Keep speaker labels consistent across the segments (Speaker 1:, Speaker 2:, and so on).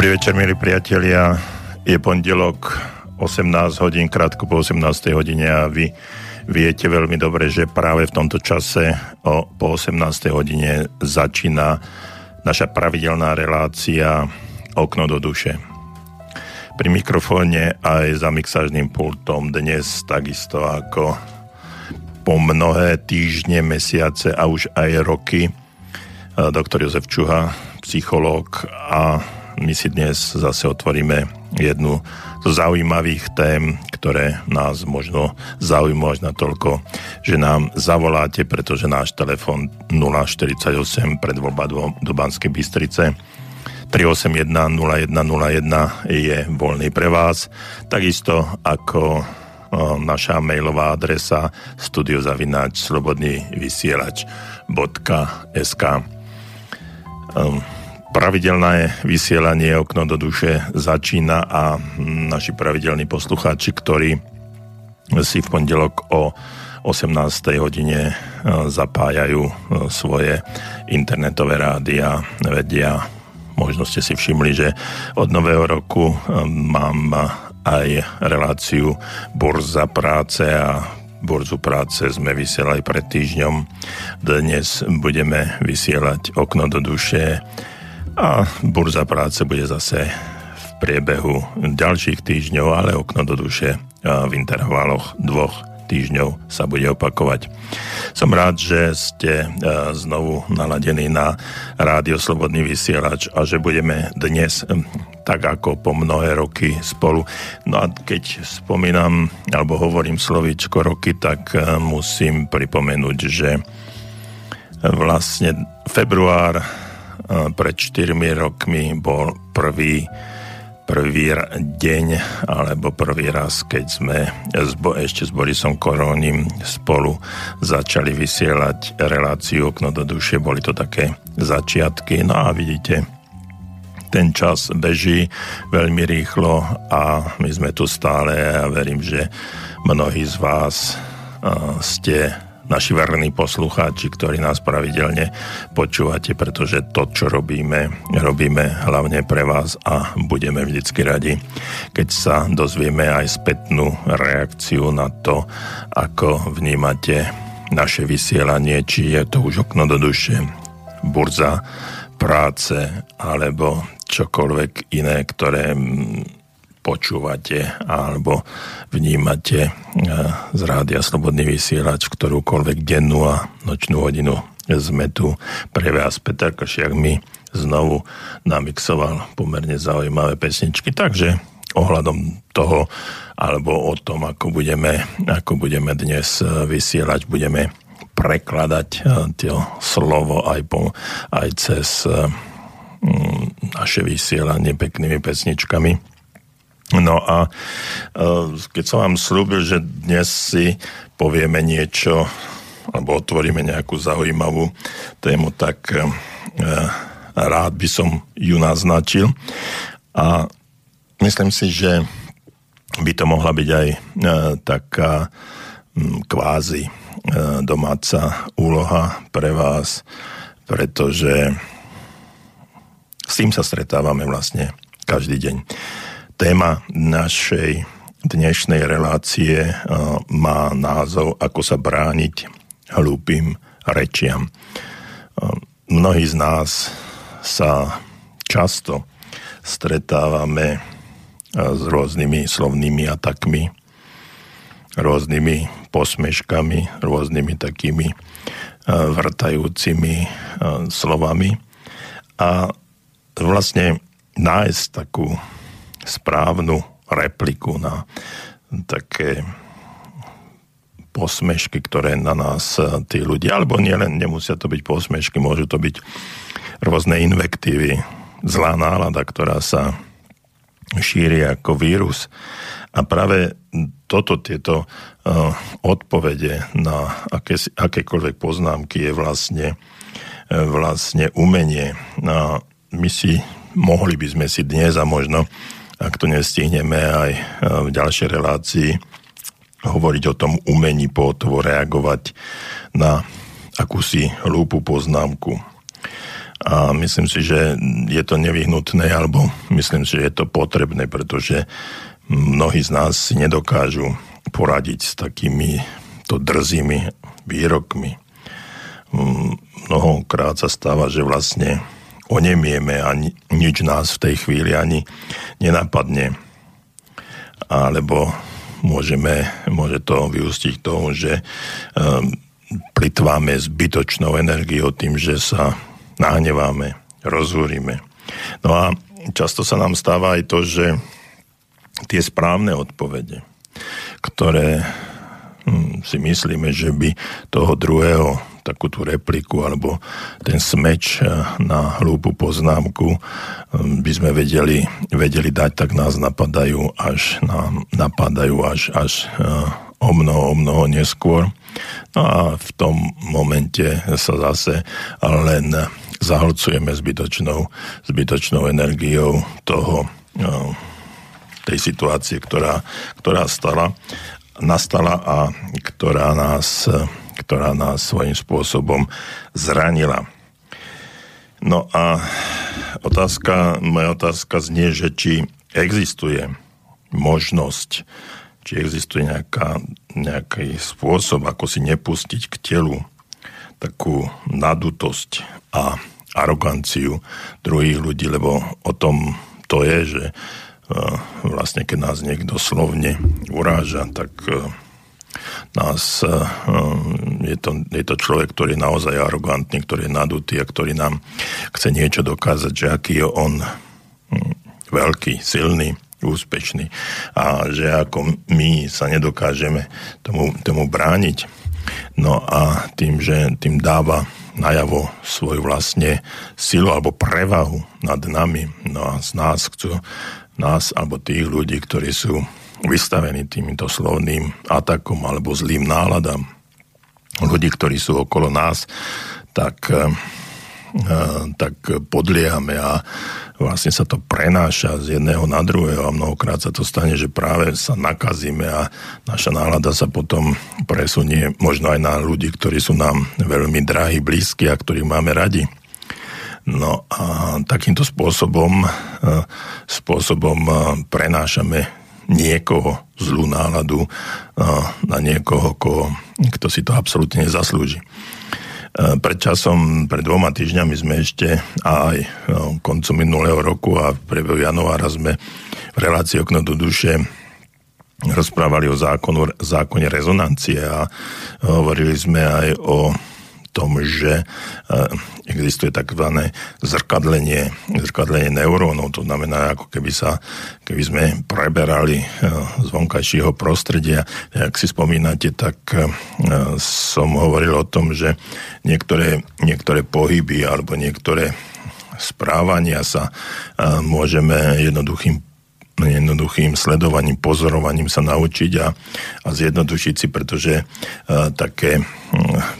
Speaker 1: Dobrý večer, milí priatelia. Je pondelok 18 hodín, krátko po 18 hodine a vy viete veľmi dobre, že práve v tomto čase o, po 18 hodine začína naša pravidelná relácia Okno do duše. Pri mikrofóne aj za mixážnym pultom dnes takisto ako po mnohé týždne, mesiace a už aj roky doktor Jozef Čuha, psychológ a my si dnes zase otvoríme jednu z zaujímavých tém, ktoré nás možno zaujímajú až na toľko, že nám zavoláte, pretože náš telefon 048 pred voľba do, do Banskej Bystrice 381 0101 je voľný pre vás. Takisto ako naša mailová adresa studiozavináč slobodný vysielač.sk um, Pravidelné vysielanie Okno do duše začína a naši pravidelní poslucháči, ktorí si v pondelok o 18. hodine e, zapájajú e, svoje internetové rádia, vedia, možno ste si všimli, že od nového roku e, mám aj reláciu Burza práce a Burzu práce sme vysielali pred týždňom. Dnes budeme vysielať okno do duše a burza práce bude zase v priebehu ďalších týždňov, ale okno do duše v intervaloch dvoch týždňov sa bude opakovať. Som rád, že ste znovu naladení na Rádio Slobodný vysielač a že budeme dnes tak ako po mnohé roky spolu. No a keď spomínam alebo hovorím slovíčko roky, tak musím pripomenúť, že vlastne február pred 4 rokmi bol prvý prvý deň alebo prvý raz, keď sme ešte s Borisom Korónim spolu začali vysielať reláciu Okno do duše. Boli to také začiatky. No a vidíte, ten čas beží veľmi rýchlo a my sme tu stále a ja verím, že mnohí z vás ste naši verní poslucháči, ktorí nás pravidelne počúvate, pretože to, čo robíme, robíme hlavne pre vás a budeme vždycky radi, keď sa dozvieme aj spätnú reakciu na to, ako vnímate naše vysielanie, či je to už okno do duše, burza práce alebo čokoľvek iné, ktoré počúvate alebo vnímate e, z rádia Slobodný vysielač v ktorúkoľvek dennú a nočnú hodinu sme tu pre vás. Peter Kršiak mi znovu namixoval pomerne zaujímavé pesničky, takže ohľadom toho alebo o tom, ako budeme, ako budeme dnes e, vysielať, budeme prekladať e, to slovo aj, po, aj cez naše vysielanie peknými pesničkami No a e, keď som vám slúbil, že dnes si povieme niečo alebo otvoríme nejakú zaujímavú tému, tak e, rád by som ju naznačil. A myslím si, že by to mohla byť aj e, taká kvázi domáca úloha pre vás, pretože s tým sa stretávame vlastne každý deň. Téma našej dnešnej relácie má názov Ako sa brániť hlúpým rečiam. Mnohí z nás sa často stretávame s rôznymi slovnými atakmi, rôznymi posmeškami, rôznymi takými vrtajúcimi slovami a vlastne nájsť takú správnu repliku na také posmešky, ktoré na nás eh, tí ľudia, alebo nielen nemusia to byť posmešky, môžu to byť rôzne invektívy, zlá nálada, ktorá sa šíri ako vírus. A práve toto, tieto uh, odpovede na aké, akékoľvek poznámky je vlastne, uh, vlastne umenie. A my si, mohli by sme si dnes a možno ak to nestihneme aj e, v ďalšej relácii, hovoriť o tom umení potvo reagovať na akúsi hlúpu poznámku. A myslím si, že je to nevyhnutné, alebo myslím si, že je to potrebné, pretože mnohí z nás si nedokážu poradiť s takými to drzými výrokmi. Mnohokrát sa stáva, že vlastne onemieme a nič nás v tej chvíli ani nenapadne. Alebo môžeme, môže to vyústiť k tomu, že um, plitváme zbytočnou energiou tým, že sa nahneváme, rozhúrime. No a často sa nám stáva aj to, že tie správne odpovede, ktoré hm, si myslíme, že by toho druhého takú tú repliku alebo ten smeč eh, na hlúpu poznámku hm, by sme vedeli, vedeli dať, tak nás napadajú až, nám napadajú až, až eh, o mnoho, o mnoho neskôr. No a v tom momente sa zase len zahlcujeme zbytočnou, zbytočnou energiou toho, no, tej situácie, ktorá, ktorá stala, nastala a ktorá nás, ktorá nás svojím spôsobom zranila. No a otázka, moja otázka znie, že či existuje možnosť, či existuje nejaká, nejaký spôsob, ako si nepustiť k telu takú nadutosť a aroganciu druhých ľudí, lebo o tom to je, že e, vlastne keď nás niekto slovne uráža, tak e, nás, e, je to, je to človek, ktorý je naozaj arogantný, ktorý je nadutý a ktorý nám chce niečo dokázať, že aký je on hm, veľký, silný, úspešný a že ako my sa nedokážeme tomu, tomu brániť, No a tým, že tým dáva najavo svoju vlastne silu alebo prevahu nad nami. No a z nás chcú, nás alebo tých ľudí, ktorí sú vystavení týmto slovným atakom alebo zlým náladám, ľudí, ktorí sú okolo nás, tak eh, tak podliehame a vlastne sa to prenáša z jedného na druhého a mnohokrát sa to stane, že práve sa nakazíme a naša nálada sa potom presunie možno aj na ľudí, ktorí sú nám veľmi drahí, blízki a ktorých máme radi. No a takýmto spôsobom, spôsobom prenášame niekoho zlú náladu na niekoho, kto si to absolútne nezaslúži. Pred časom, pred dvoma týždňami sme ešte aj koncom minulého roku a v priebehu januára sme v relácii Okno do duše rozprávali o zákonu, zákone rezonancie a hovorili sme aj o tom, že e, existuje tzv. zrkadlenie, zrkadlenie neurónov, to znamená, ako keby sa, keby sme preberali e, z vonkajšieho prostredia. Jak si spomínate, tak e, som hovoril o tom, že niektoré, niektoré pohyby alebo niektoré správania sa môžeme jednoduchým jednoduchým sledovaním, pozorovaním sa naučiť a, a zjednodušiť si, pretože e, také m,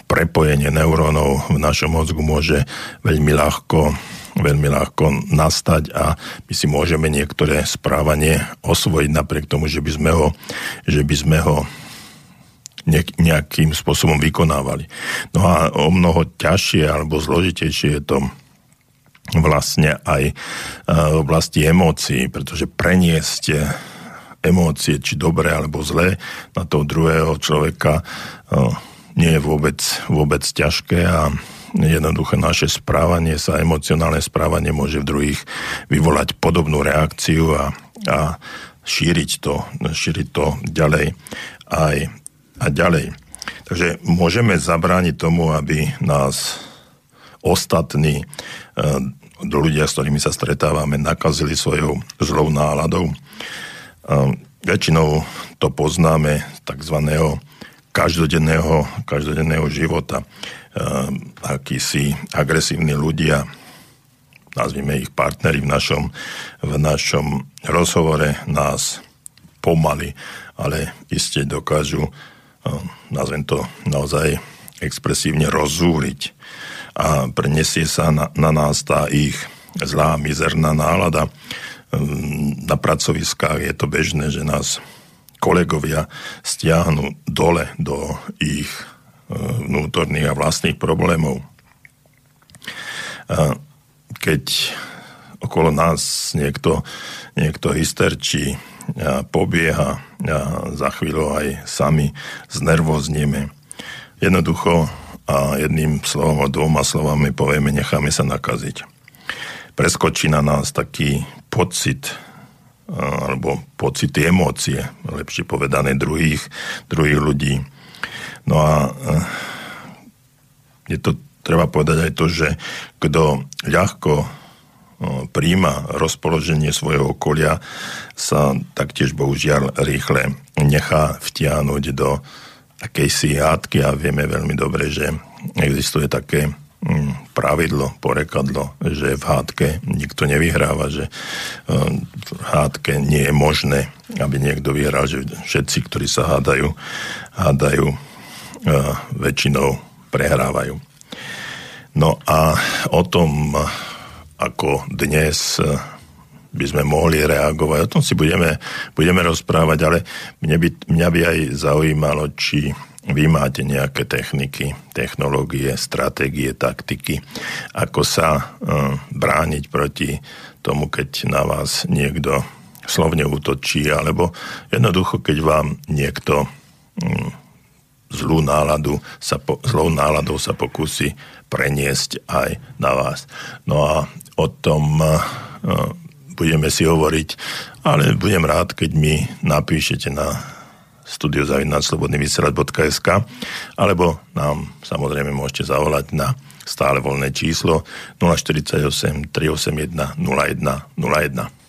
Speaker 1: prepojenie neurónov v našom mozgu môže veľmi ľahko veľmi ľahko nastať a my si môžeme niektoré správanie osvojiť napriek tomu, že by sme ho, že by sme ho nejakým spôsobom vykonávali. No a o mnoho ťažšie alebo zložitejšie je to vlastne aj e, v oblasti emócií, pretože preniesť emócie, či dobré alebo zlé, na toho druhého človeka e, nie je vôbec, vôbec ťažké a jednoduché naše správanie sa, emocionálne správanie môže v druhých vyvolať podobnú reakciu a, a šíriť, to, šíriť to ďalej aj a ďalej. Takže môžeme zabrániť tomu, aby nás ostatní e, ľudia, s ktorými sa stretávame, nakazili svojou zlou náladou. Väčšinou to poznáme tzv. každodenného, každodenného života. Akísi agresívni ľudia, nazvime ich partneri v našom, v našom rozhovore, nás pomaly, ale iste dokážu, nazvem to naozaj expresívne rozúriť a prenesie sa na, na nás tá ich zlá, mizerná nálada. Ehm, na pracoviskách je to bežné, že nás kolegovia stiahnu dole do ich ehm, vnútorných a vlastných problémov. keď okolo nás niekto, niekto hysterčí, pobieha a za chvíľu aj sami znervoznieme. Jednoducho a jedným slovom a dvoma slovami povieme, necháme sa nakaziť. Preskočí na nás taký pocit alebo pocity, emócie, lepšie povedané druhých, druhých ľudí. No a je to, treba povedať aj to, že kto ľahko príjma rozpoloženie svojho okolia, sa taktiež bohužiaľ rýchle nechá vtiahnuť do akejsi hádky a vieme veľmi dobre, že existuje také mm, pravidlo, porekadlo, že v hádke nikto nevyhráva, že e, v hádke nie je možné, aby niekto vyhral, že všetci, ktorí sa hádajú, hádajú, e, väčšinou prehrávajú. No a o tom, ako dnes by sme mohli reagovať. O tom si budeme, budeme rozprávať, ale mne by, mňa by aj zaujímalo, či vy máte nejaké techniky, technológie, stratégie, taktiky, ako sa uh, brániť proti tomu, keď na vás niekto slovne útočí, alebo jednoducho, keď vám niekto um, zlú náladu sa po, zlou náladou sa pokusí preniesť aj na vás. No a o tom uh, budeme si hovoriť, ale budem rád, keď mi napíšete na studiozavinaslobodnyvysielač.sk alebo nám samozrejme môžete zavolať na stále voľné číslo 048 381 0101.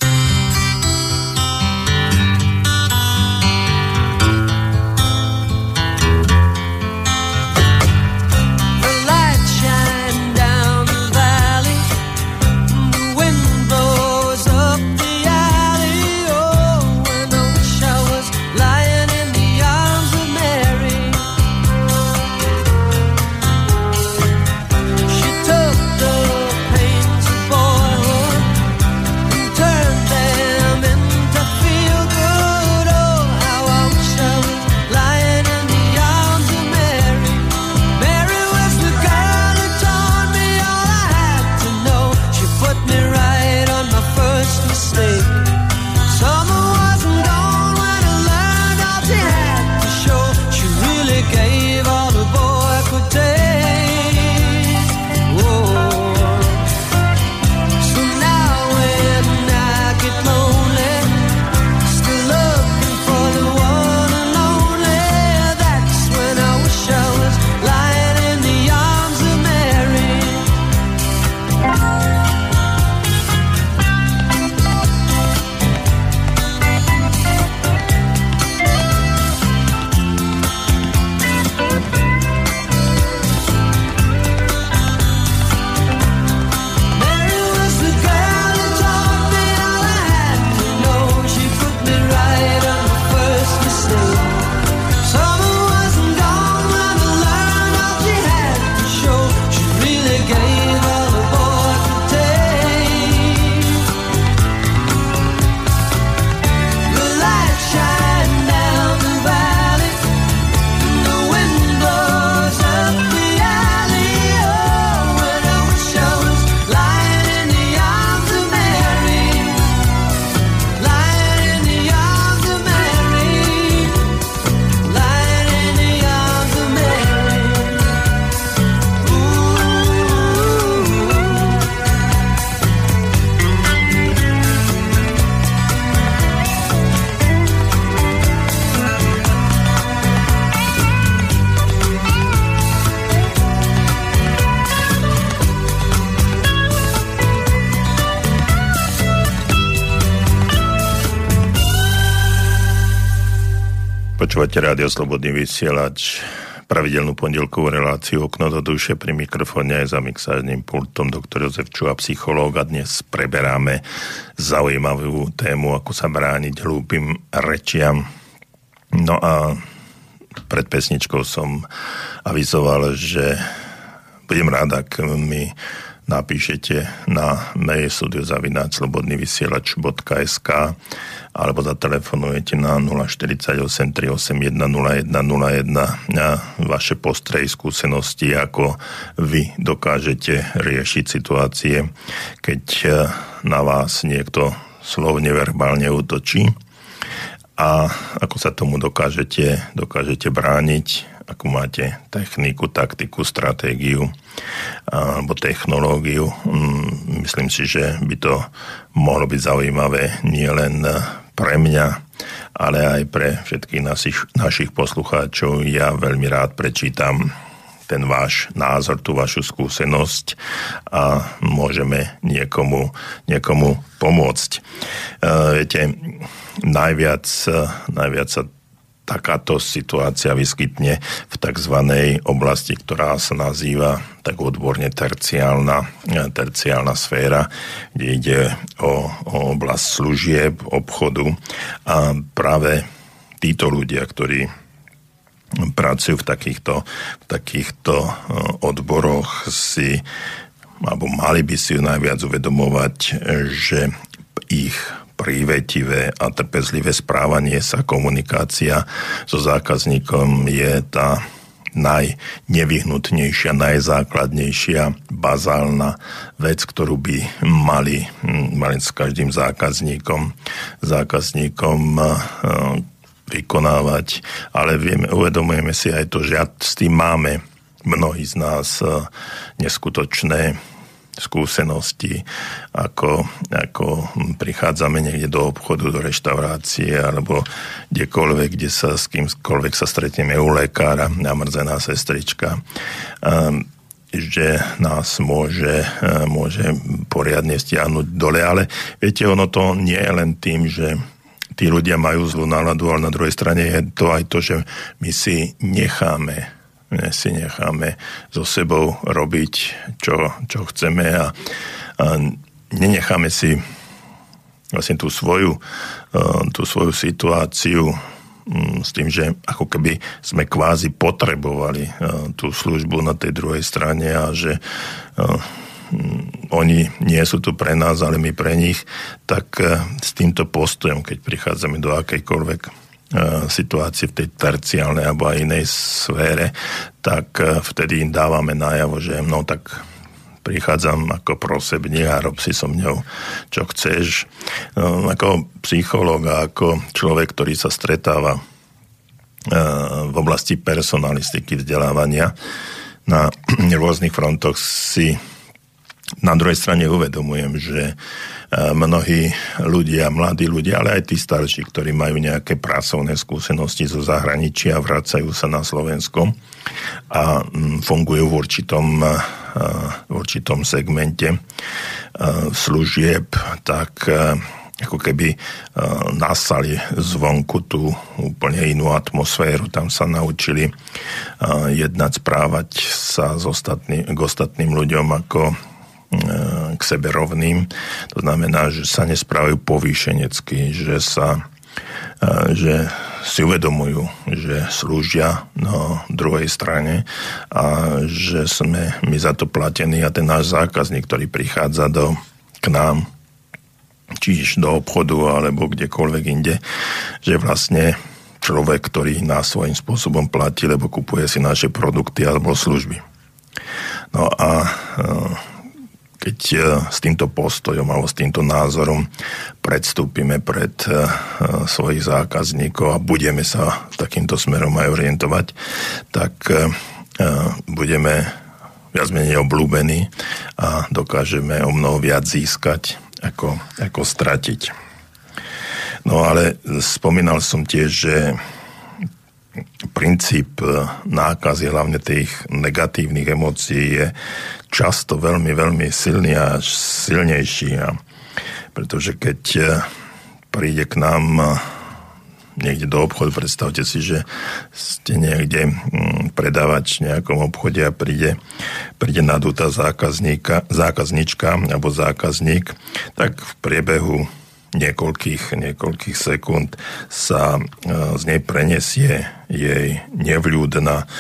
Speaker 1: Rádio Slobodný vysielač, pravidelnú pondelkovú reláciu Okno do duše pri mikrofóne aj za mixážnym pultom doktor Jozef Čuha, psychológ a dnes preberáme zaujímavú tému, ako sa brániť hlúpým rečiam. No a pred pesničkou som avizoval, že budem rád, ak mi napíšete na mail studiozavináčslobodnyvysielač.sk alebo zatelefonujete na 048 381 0101 na vaše postrehy, skúsenosti, ako vy dokážete riešiť situácie, keď na vás niekto slovne verbálne útočí. A ako sa tomu dokážete, dokážete brániť, ako máte techniku, taktiku, stratégiu alebo technológiu. Mm, myslím si, že by to mohlo byť zaujímavé nielen pre mňa, ale aj pre všetkých našich, našich poslucháčov. Ja veľmi rád prečítam ten váš názor, tú vašu skúsenosť a môžeme niekomu, niekomu pomôcť. Uh, viete, najviac, najviac sa takáto situácia vyskytne v tzv. oblasti, ktorá sa nazýva tak odborne terciálna, terciálna sféra, kde ide o, o oblasť služieb, obchodu a práve títo ľudia, ktorí pracujú v takýchto, v takýchto e, odboroch si alebo mali by si najviac uvedomovať, že ich prívetivé a trpezlivé správanie sa, komunikácia so zákazníkom je tá najnevyhnutnejšia, najzákladnejšia, bazálna vec, ktorú by mali, mali s každým zákazníkom, zákazníkom eh, vykonávať. Ale vieme, uvedomujeme si aj to, že s tým máme mnohí z nás eh, neskutočné skúsenosti, ako, ako prichádzame niekde do obchodu, do reštaurácie alebo kdekoľvek, kde sa s kýmkoľvek sa stretneme u lekára, namrzená sestrička, um, že nás môže, môže poriadne stiahnuť dole. Ale viete, ono to nie je len tým, že tí ľudia majú zlú náladu, ale na druhej strane je to aj to, že my si necháme si necháme so sebou robiť, čo, čo chceme a, a nenecháme si vlastne tú svoju, e, tú svoju situáciu mm, s tým, že ako keby sme kvázi potrebovali e, tú službu na tej druhej strane a že e, mm, oni nie sú tu pre nás, ale my pre nich, tak s týmto postojom, keď prichádzame do akejkoľvek situácii v tej terciálnej alebo aj inej sfére, tak e, vtedy im dávame najavo, že no tak prichádzam ako prosebne a rob si so mňou, čo chceš. No, ako psychológ a ako človek, ktorý sa stretáva e, v oblasti personalistiky vzdelávania na rôznych frontoch si na druhej strane uvedomujem, že mnohí ľudia, mladí ľudia, ale aj tí starší, ktorí majú nejaké pracovné skúsenosti zo zahraničia, vracajú sa na Slovensko a mm, fungujú v určitom, v určitom segmente služieb, tak ako keby nasali zvonku tú úplne inú atmosféru. Tam sa naučili jednať, správať sa s ostatný, k ostatným ľuďom ako k sebe rovným. To znamená, že sa nesprávajú povýšenecky, že sa e, že si uvedomujú, že slúžia na druhej strane a že sme my za to platení a ten náš zákazník, ktorý prichádza do, k nám, čiž do obchodu alebo kdekoľvek inde, že vlastne človek, ktorý nás svojím spôsobom platí, lebo kupuje si naše produkty alebo služby. No a e, keď e, s týmto postojom alebo s týmto názorom predstúpime pred e, svojich zákazníkov a budeme sa takýmto smerom aj orientovať, tak e, budeme viac menej oblúbení a dokážeme o mnoho viac získať ako, ako stratiť. No ale spomínal som tiež, že princíp nákazy, hlavne tých negatívnych emócií je často veľmi, veľmi silný a silnejší. A pretože keď e, príde k nám e, niekde do obchodu, predstavte si, že ste niekde predávač v nejakom obchode a príde, príde nadúta zákazníka, zákaznička alebo zákazník, tak v priebehu niekoľkých, niekoľkých sekúnd sa e, z nej prenesie jej nevľúdna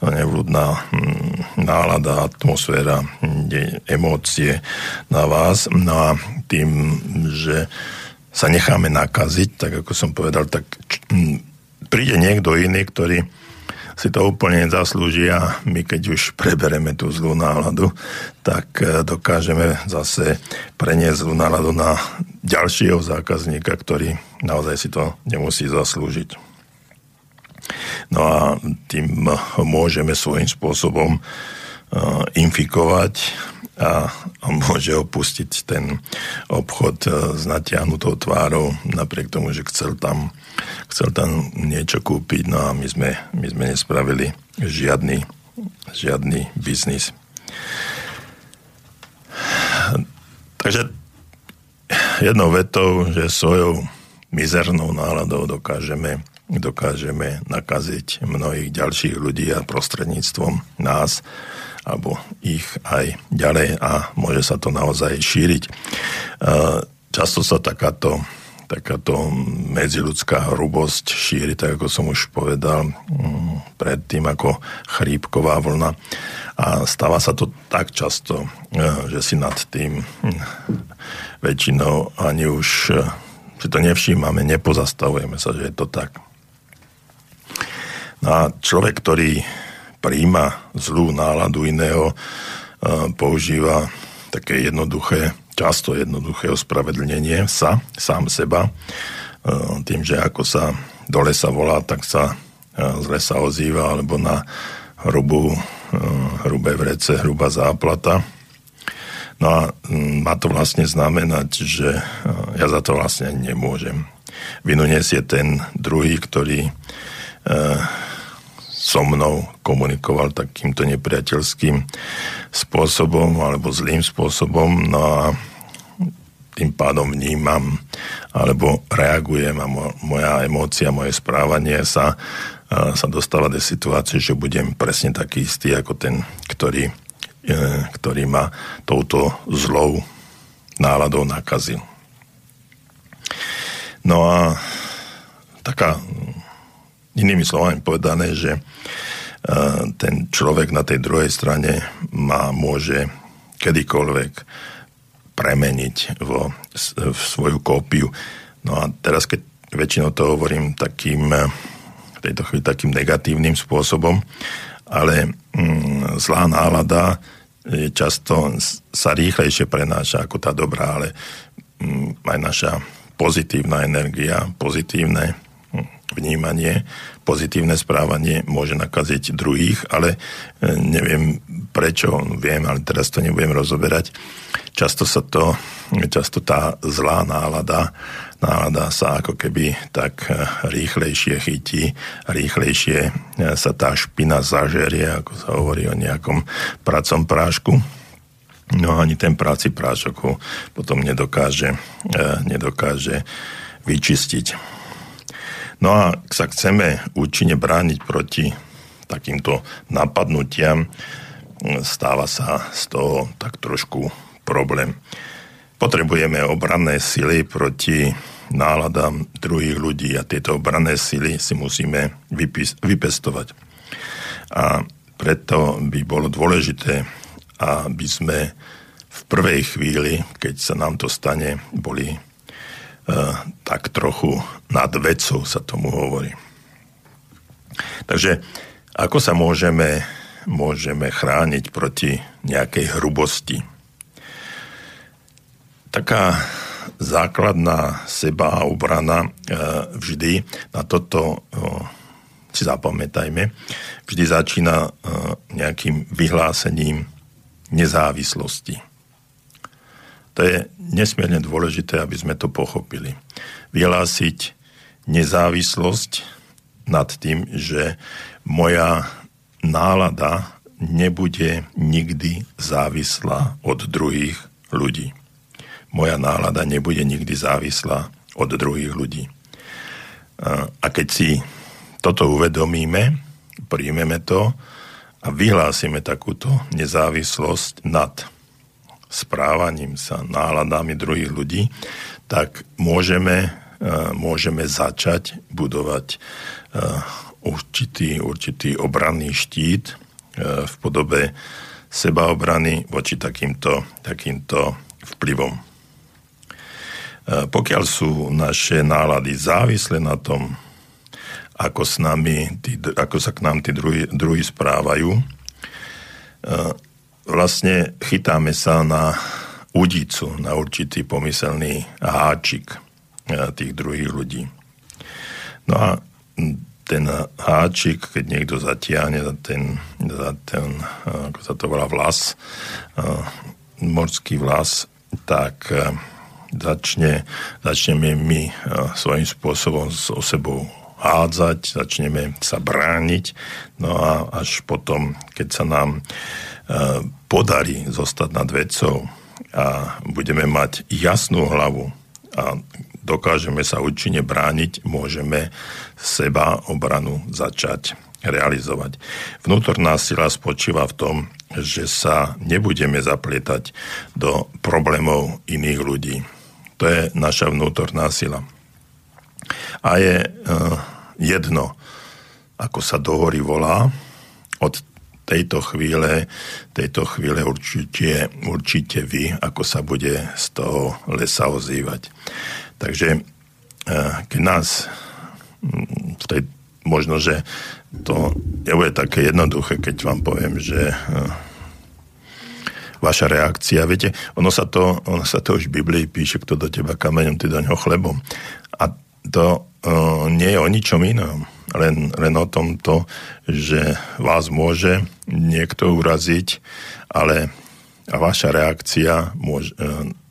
Speaker 1: nevľúdna, nálada, atmosféra, emócie na vás. No a tým, že sa necháme nakaziť, tak ako som povedal, tak príde niekto iný, ktorý si to úplne nezaslúži a my keď už prebereme tú zlú náladu, tak e, dokážeme zase preniesť zlú náladu na ďalšieho zákazníka, ktorý naozaj si to nemusí zaslúžiť. No a tým môžeme svojím spôsobom e, infikovať a môže opustiť ten obchod e, s natiahnutou tvárou, napriek tomu, že chcel tam, chcel tam niečo kúpiť, no a my sme, my sme nespravili žiadny, žiadny biznis. Takže jednou vetou, že svojou mizernou náladou dokážeme, dokážeme nakaziť mnohých ďalších ľudí a prostredníctvom nás alebo ich aj ďalej a môže sa to naozaj šíriť. E, často sa takáto, takáto medziludská hrubosť šíri, tak ako som už povedal mm, predtým, ako chrípková vlna. A stáva sa to tak často, e, že si nad tým hm, väčšinou ani už e, si to nevšímame, nepozastavujeme sa, že je to tak. A človek, ktorý príjma zlú náladu iného, používa také jednoduché, často jednoduché ospravedlnenie sa, sám seba, tým, že ako sa do lesa volá, tak sa z lesa ozýva, alebo na hrubú, hrubé vrece, hrubá záplata. No a má to vlastne znamenať, že ja za to vlastne nemôžem. Vinu nesie ten druhý, ktorý so mnou komunikoval takýmto nepriateľským spôsobom alebo zlým spôsobom. No a tým pádom vnímam alebo reagujem a moja emócia, moje správanie sa, sa dostáva do situácie, že budem presne taký istý ako ten, ktorý, e, ktorý ma touto zlou náladou nakazil. No a taká Inými slovami povedané, že e, ten človek na tej druhej strane má, môže kedykoľvek premeniť vo, v svoju kópiu. No a teraz, keď väčšinou to hovorím takým, e, v tejto chvíli takým negatívnym spôsobom, ale mm, zlá nálada je často sa rýchlejšie prenáša ako tá dobrá, ale mm, aj naša pozitívna energia, pozitívne vnímanie, pozitívne správanie môže nakaziť druhých, ale e, neviem prečo, viem, ale teraz to nebudem rozoberať. Často sa to, často tá zlá nálada, nálada sa ako keby tak e, rýchlejšie chytí, rýchlejšie e, sa tá špina zažerie, ako sa hovorí o nejakom pracom prášku. No ani ten práci prášok potom nedokáže, nedokáže vyčistiť. No a ak sa chceme účinne brániť proti takýmto napadnutiam, stáva sa z toho tak trošku problém. Potrebujeme obranné sily proti náladám druhých ľudí a tieto obranné sily si musíme vypis- vypestovať. A preto by bolo dôležité, aby sme v prvej chvíli, keď sa nám to stane, boli tak trochu nad vecou sa tomu hovorí. Takže ako sa môžeme, môžeme chrániť proti nejakej hrubosti? Taká základná seba a obrana e, vždy na toto si zapamätajme, vždy začína e, nejakým vyhlásením nezávislosti. To je nesmierne dôležité, aby sme to pochopili. Vyhlásiť nezávislosť nad tým, že moja nálada nebude nikdy závislá od druhých ľudí. Moja nálada nebude nikdy závislá od druhých ľudí. A keď si toto uvedomíme, príjmeme to a vyhlásime takúto nezávislosť nad správaním sa, náladami druhých ľudí, tak môžeme, e, môžeme začať budovať e, určitý, určitý obranný štít v podobe sebaobrany voči takýmto, takýmto vplyvom. Pokiaľ sú naše nálady závislé na tom, ako, s nami, tí, ako sa k nám tí druhí, druhí správajú, vlastne chytáme sa na udicu, na určitý pomyselný háčik tých druhých ľudí. No a ten háčik, keď niekto zatiahne za ten, za ten ako sa to volá, vlas, morský vlas, tak začne, začneme my svojím spôsobom so sebou hádzať, začneme sa brániť, no a až potom, keď sa nám podarí zostať nad vecou a budeme mať jasnú hlavu a dokážeme sa účinne brániť, môžeme seba obranu začať realizovať. Vnútorná sila spočíva v tom, že sa nebudeme zaplietať do problémov iných ľudí. To je naša vnútorná sila. A je uh, jedno, ako sa do hory volá, od tejto chvíle, tejto chvíle určite, určite vy, ako sa bude z toho lesa ozývať. Takže eh, keď nás mm, v tej, možno, že to nebude také jednoduché, keď vám poviem, že eh, vaša reakcia, viete, ono sa to, ono sa to už v Biblii píše, kto do teba kameňom, ty do ňoho chlebom. A to uh, nie je o ničom inom, len, len o tomto, že vás môže niekto uraziť, ale vaša reakcia môže,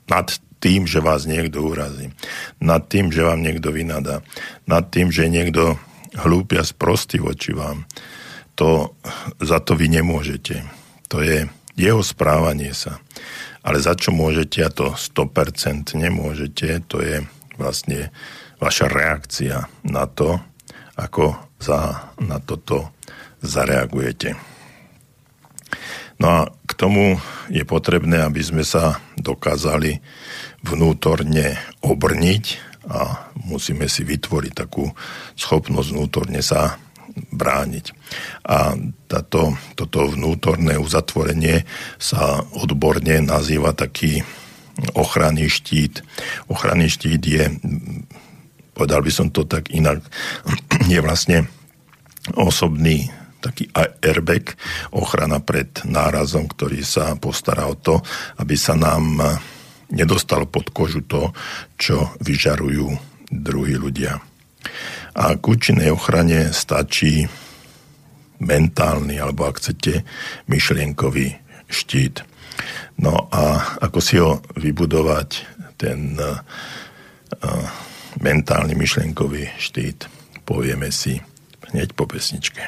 Speaker 1: nad tým, že vás niekto urazí, nad tým, že vám niekto vynadá, nad tým, že niekto hlúpia sprostý voči vám. To, za to vy nemôžete. To je jeho správanie sa. Ale za čo môžete, a to 100% nemôžete, to je vlastne vaša reakcia na to, ako za, na toto zareagujete. No a k tomu je potrebné, aby sme sa dokázali vnútorne obrniť a musíme si vytvoriť takú schopnosť vnútorne sa brániť. A táto, toto vnútorné uzatvorenie sa odborne nazýva taký ochranný štít. Ochranný štít je, povedal by som to tak inak, je vlastne osobný taký airbag, ochrana pred nárazom, ktorý sa postará o to, aby sa nám nedostalo pod kožu to, čo vyžarujú druhí ľudia. A k účinnej ochrane stačí mentálny, alebo ak chcete, myšlienkový štít. No a ako si ho vybudovať, ten uh, mentálny myšlienkový štít, povieme si hneď po pesničke.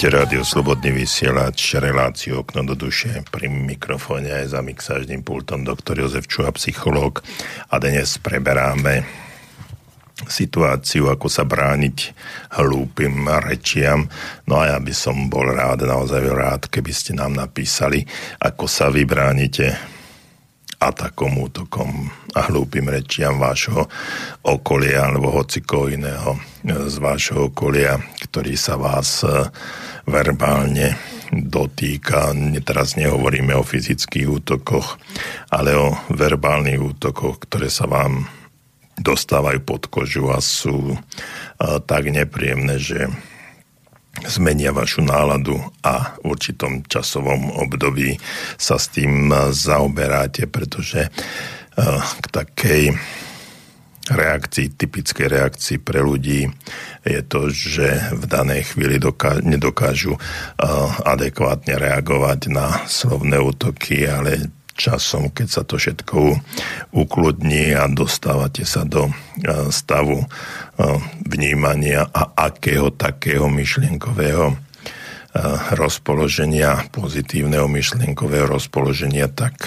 Speaker 1: Počúvate rádio Slobodný vysielač, reláciu okno do duše pri mikrofóne aj za mixážnym pultom doktor Jozef Čuha, psychológ a dnes preberáme situáciu, ako sa brániť hlúpým rečiam. No a ja by som bol rád, naozaj rád, keby ste nám napísali, ako sa vybránite atakom, útokom a hlúpým rečiam vášho okolia alebo hociko iného z vášho okolia, ktorý sa vás verbálne dotýka. Teraz nehovoríme o fyzických útokoch, ale o verbálnych útokoch, ktoré sa vám dostávajú pod kožu a sú e, tak nepríjemné, že zmenia vašu náladu a v určitom časovom období sa s tým zaoberáte, pretože eh, k takej reakcii, typickej reakcii pre ľudí je to, že v danej chvíli doká- nedokážu uh, adekvátne reagovať na slovné útoky, ale časom, keď sa to všetko ukludní a dostávate sa do e, stavu e, vnímania a akého takého myšlienkového rozpoloženia, pozitívneho myšlienkového rozpoloženia, tak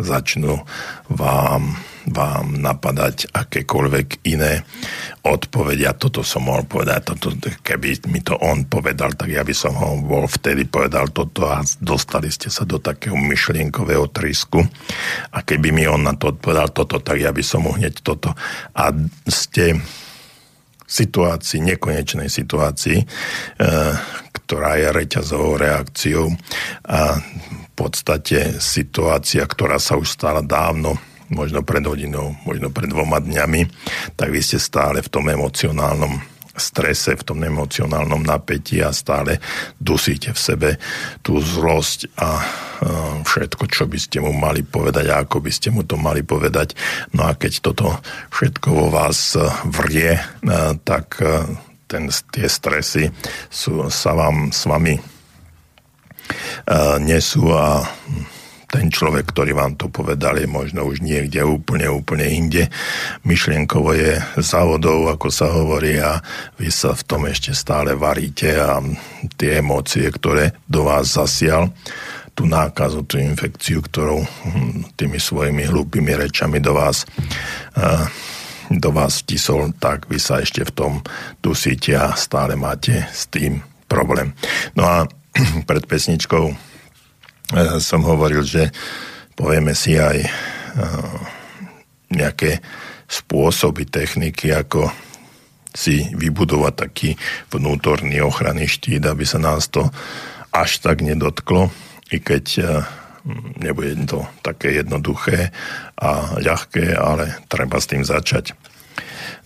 Speaker 1: začnú vám vám napadať akékoľvek iné odpovede. A toto som mohol povedať, toto, keby mi to on povedal, tak ja by som ho bol vtedy povedal toto a dostali ste sa do takého myšlienkového trisku. A keby mi on na to odpovedal toto, tak ja by som mu hneď toto. A ste situácii, nekonečnej situácii, e, ktorá je reťazovou reakciou a v podstate situácia, ktorá sa už stala dávno možno pred hodinou, možno pred dvoma dňami, tak vy ste stále v tom emocionálnom strese, v tom emocionálnom napätí a stále dusíte v sebe tú zlosť a všetko, čo by ste mu mali povedať a ako by ste mu to mali povedať. No a keď toto všetko vo vás vrie, tak ten, tie stresy sú, sa vám s vami nesú a ten človek, ktorý vám to povedal, je možno už niekde úplne, úplne inde. Myšlienkovo je závodov, ako sa hovorí, a vy sa v tom ešte stále varíte a tie emócie, ktoré do vás zasial, tú nákazu, tú infekciu, ktorou hm, tými svojimi hlúpými rečami do vás do vás vtisol, tak vy sa ešte v tom dusíte a stále máte s tým problém. No a pred pesničkou som hovoril, že povieme si aj e, nejaké spôsoby, techniky, ako si vybudovať taký vnútorný ochranný štít, aby sa nás to až tak nedotklo, i keď e, nebude to také jednoduché a ľahké, ale treba s tým začať.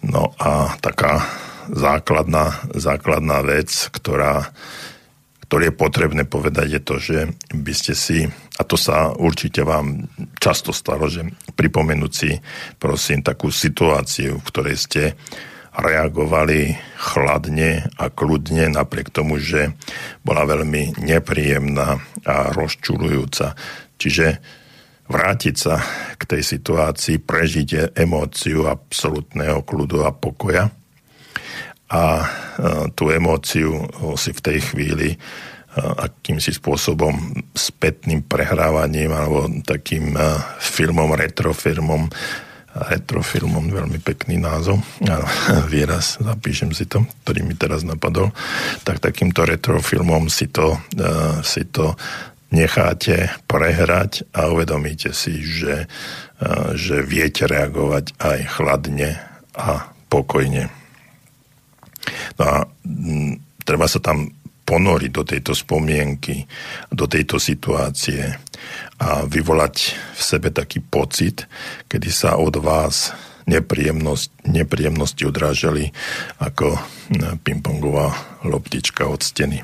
Speaker 1: No a taká základná, základná vec, ktorá ktoré je potrebné povedať, je to, že by ste si, a to sa určite vám často stalo, že pripomenúť si, prosím, takú situáciu, v ktorej ste reagovali chladne a kľudne, napriek tomu, že bola veľmi nepríjemná a rozčulujúca. Čiže vrátiť sa k tej situácii, prežiť emóciu absolútneho kľudu a pokoja a e, tú emóciu si v tej chvíli e, akýmsi spôsobom spätným prehrávaním alebo takým e, filmom, retrofilmom, retrofilmom, veľmi pekný názov, výraz, zapíšem si to, ktorý mi teraz napadol, tak takýmto retrofilmom si to, si to necháte prehrať a uvedomíte si, že, že viete reagovať aj chladne a pokojne. No a m, mm, treba sa tam ponoriť do tejto spomienky, do tejto situácie a vyvolať v sebe taký pocit, kedy sa od vás nepríjemnosť, nepríjemnosti odrážali ako mm, pingpongová loptička od steny.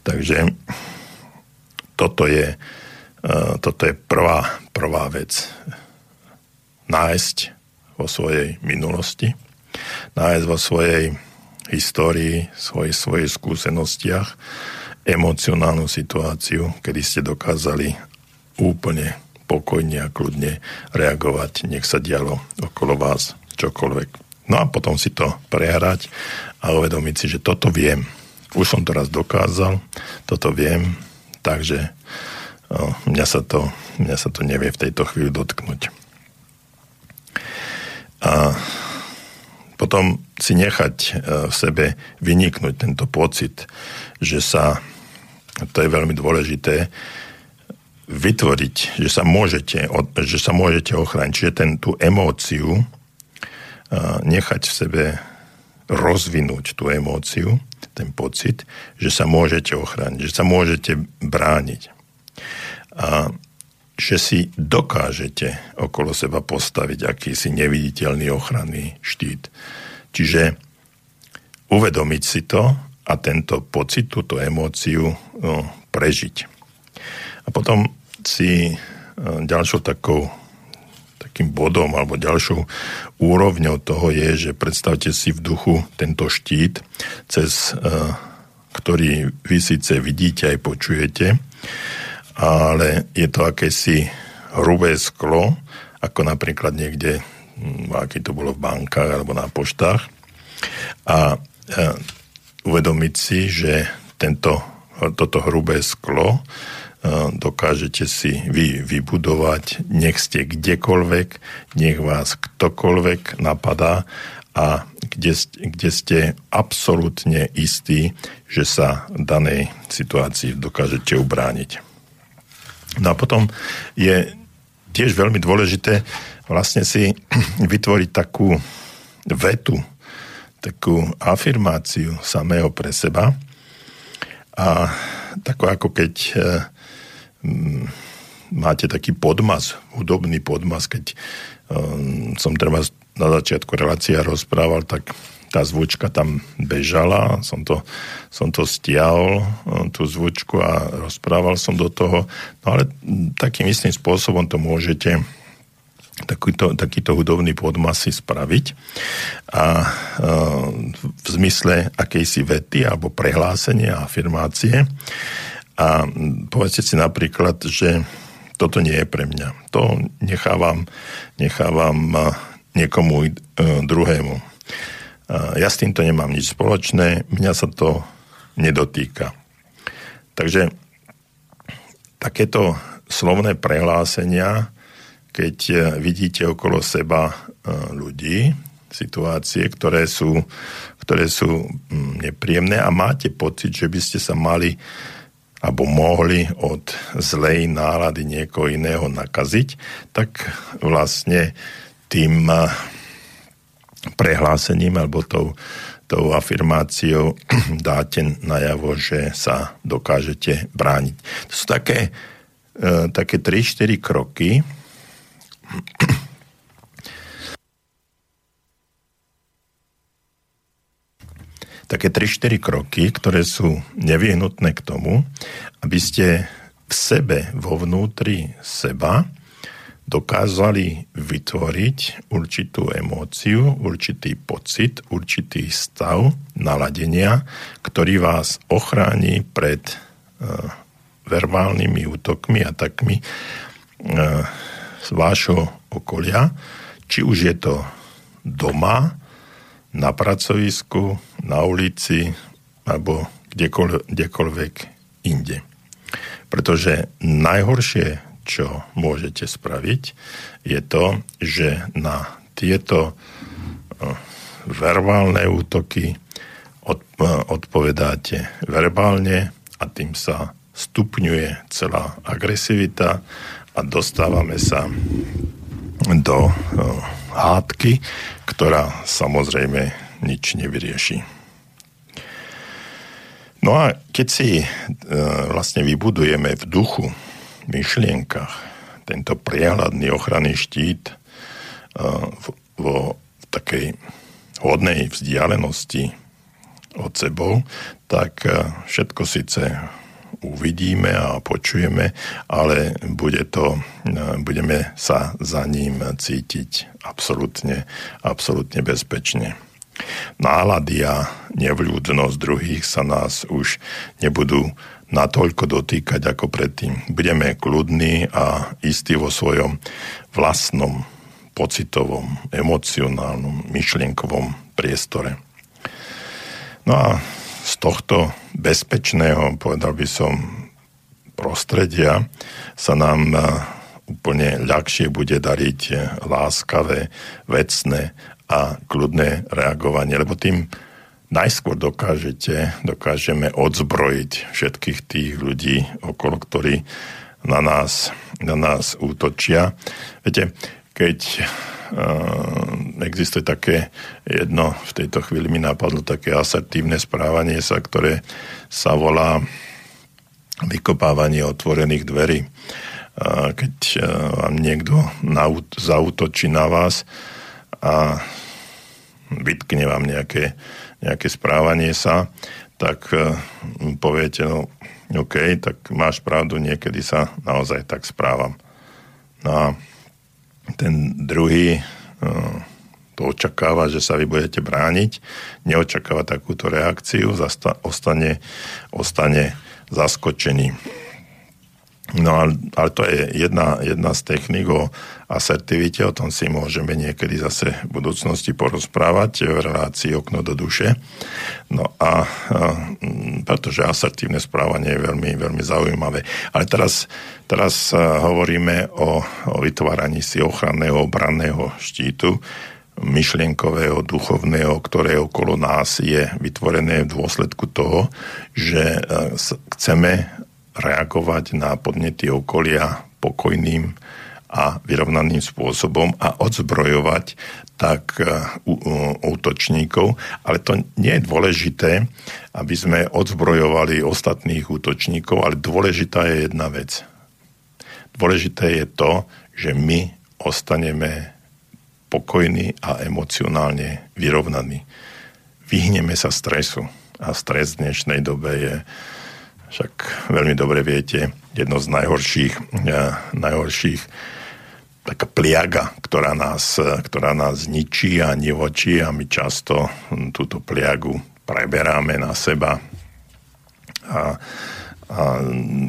Speaker 1: Takže toto je, e, toto je prvá, prvá vec. Nájsť vo svojej minulosti, nájsť vo svojej histórii, svojich, svojich skúsenostiach, emocionálnu situáciu, kedy ste dokázali úplne pokojne a kľudne reagovať, nech sa dialo okolo vás čokoľvek. No a potom si to prehrať a uvedomiť si, že toto viem, už som to raz dokázal, toto viem, takže o, mňa, sa to, mňa sa to nevie v tejto chvíli dotknúť. A potom si nechať e, v sebe vyniknúť tento pocit, že sa, to je veľmi dôležité, vytvoriť, že sa môžete, že sa môžete ochrániť, čiže ten, tú emóciu nechať v sebe rozvinúť tú emóciu, ten pocit, že sa môžete ochrániť, že sa môžete brániť. A že si dokážete okolo seba postaviť akýsi neviditeľný ochranný štít. Čiže uvedomiť si to a tento pocit, túto emóciu no, prežiť. A potom si ďalšou takou takým bodom alebo ďalšou úrovňou toho je, že predstavte si v duchu tento štít, cez ktorý vy síce vidíte aj počujete, ale je to akési hrubé sklo, ako napríklad niekde, hm, aký to bolo v bankách alebo na poštách. A uh, uvedomiť si, že tento, toto hrubé sklo dokážete si vy vybudovať, nech ste kdekoľvek, nech vás ktokoľvek napadá a kde, kde ste absolútne istí, že sa danej situácii dokážete ubrániť. No a potom je tiež veľmi dôležité vlastne si vytvoriť takú vetu, takú afirmáciu samého pre seba. A tako ako keď Mm, máte taký podmas, hudobný podmas, keď um, som treba na začiatku relácia rozprával, tak tá zvučka tam bežala, som to, som to stiahol, um, tú zvučku a rozprával som do toho. No ale takým istým spôsobom to môžete takýto, takýto hudobný podmas spraviť a um, v zmysle akejsi vety alebo prehlásenia, afirmácie a povedzte si napríklad, že toto nie je pre mňa. To nechávam, nechávam niekomu e, druhému. Ja s týmto nemám nič spoločné, mňa sa to nedotýka. Takže takéto slovné prehlásenia, keď e, vidíte okolo seba e, ľudí, situácie, ktoré sú, ktoré sú mm, nepríjemné a máte pocit, že by ste sa mali alebo mohli od zlej nálady niekoho iného nakaziť, tak vlastne tým prehlásením alebo tou, tou afirmáciou dáte najavo, že sa dokážete brániť. To sú také, e, také 3-4 kroky, také 3-4 kroky, ktoré sú nevyhnutné k tomu, aby ste v sebe, vo vnútri seba, dokázali vytvoriť určitú emóciu, určitý pocit, určitý stav naladenia, ktorý vás ochráni pred uh, verbálnymi útokmi a takmi uh, z vášho okolia, či už je to doma, na pracovisku, na ulici alebo kdekoľvek inde. Pretože najhoršie, čo môžete spraviť, je to, že na tieto verbálne útoky odpovedáte verbálne a tým sa stupňuje celá agresivita a dostávame sa do hádky, ktorá samozrejme nič nevyrieši. No a keď si vlastne vybudujeme v duchu, myšlienkach tento priehľadný ochranný štít e, vo takej hodnej vzdialenosti od sebou, tak e, všetko síce uvidíme a počujeme, ale bude to, budeme sa za ním cítiť absolútne, absolútne bezpečne. Nálady a nevľúdnosť druhých sa nás už nebudú natoľko dotýkať ako predtým. Budeme kľudní a istí vo svojom vlastnom pocitovom, emocionálnom, myšlienkovom priestore. No a z tohto bezpečného, povedal by som, prostredia sa nám úplne ľahšie bude dariť láskavé, vecné a kľudné reagovanie, lebo tým najskôr dokážete, dokážeme odzbrojiť všetkých tých ľudí okolo, ktorí na nás, na nás útočia. Viete, keď uh, existuje také jedno, v tejto chvíli mi napadlo také asertívne správanie sa, ktoré sa volá vykopávanie otvorených dverí. Uh, keď uh, vám niekto zautočí na vás a vytkne vám nejaké, nejaké správanie sa, tak uh, poviete, no OK, tak máš pravdu, niekedy sa naozaj tak správam. No a ten druhý eh, to očakáva, že sa vy budete brániť, neočakáva takúto reakciu, ostane, ostane zaskočený. No ale, ale to je jedna, jedna z techník o asertivite, o tom si môžeme niekedy zase v budúcnosti porozprávať v relácii okno do duše. No a, a pretože asertívne správanie je veľmi, veľmi zaujímavé. Ale teraz, teraz hovoríme o, o vytváraní si ochranného obranného štítu, myšlienkového, duchovného, ktoré okolo nás je vytvorené v dôsledku toho, že chceme reagovať na podnety okolia pokojným a vyrovnaným spôsobom a odzbrojovať tak e, útočníkov. Ale to nie je dôležité, aby sme odzbrojovali ostatných útočníkov, ale dôležitá je jedna vec. Dôležité je to, že my ostaneme pokojní a emocionálne vyrovnaní. Vyhneme sa stresu. A stres v dnešnej dobe je však veľmi dobre viete, jedno z najhorších, eh, najhorších taká pliaga, ktorá nás, ktorá nás ničí a nevočí a my často túto pliagu preberáme na seba a, a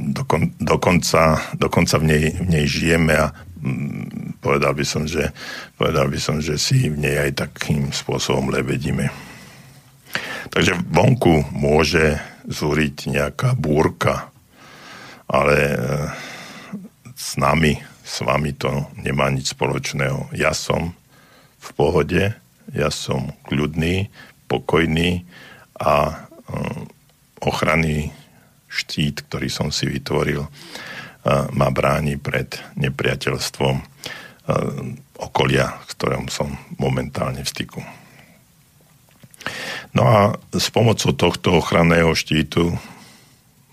Speaker 1: dokon, dokonca, dokonca v, nej, v nej žijeme a mm, povedal by som, že, povedal by som, že si v nej aj takým spôsobom lebedíme. Takže vonku môže zúriť nejaká búrka, ale e, s nami, s vami to nemá nič spoločného. Ja som v pohode, ja som kľudný, pokojný a e, ochranný štít, ktorý som si vytvoril, e, ma bráni pred nepriateľstvom okolia, s ktorom som momentálne v styku. No a s pomocou tohto ochranného štítu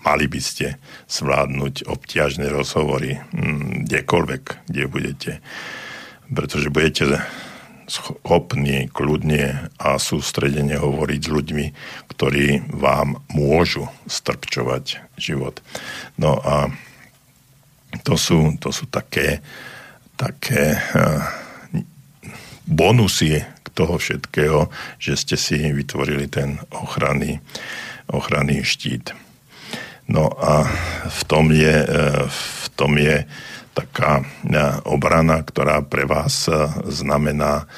Speaker 1: mali by ste zvládnuť obťažné rozhovory mm, kdekoľvek, kde budete. Pretože budete schopní kľudne a sústredene hovoriť s ľuďmi, ktorí vám môžu strpčovať život. No a to sú, to sú také, také uh, bonusy, toho všetkého, že ste si vytvorili ten ochranný, ochranný štít. No a v tom je, e, v tom je taká e, obrana, ktorá pre vás e, znamená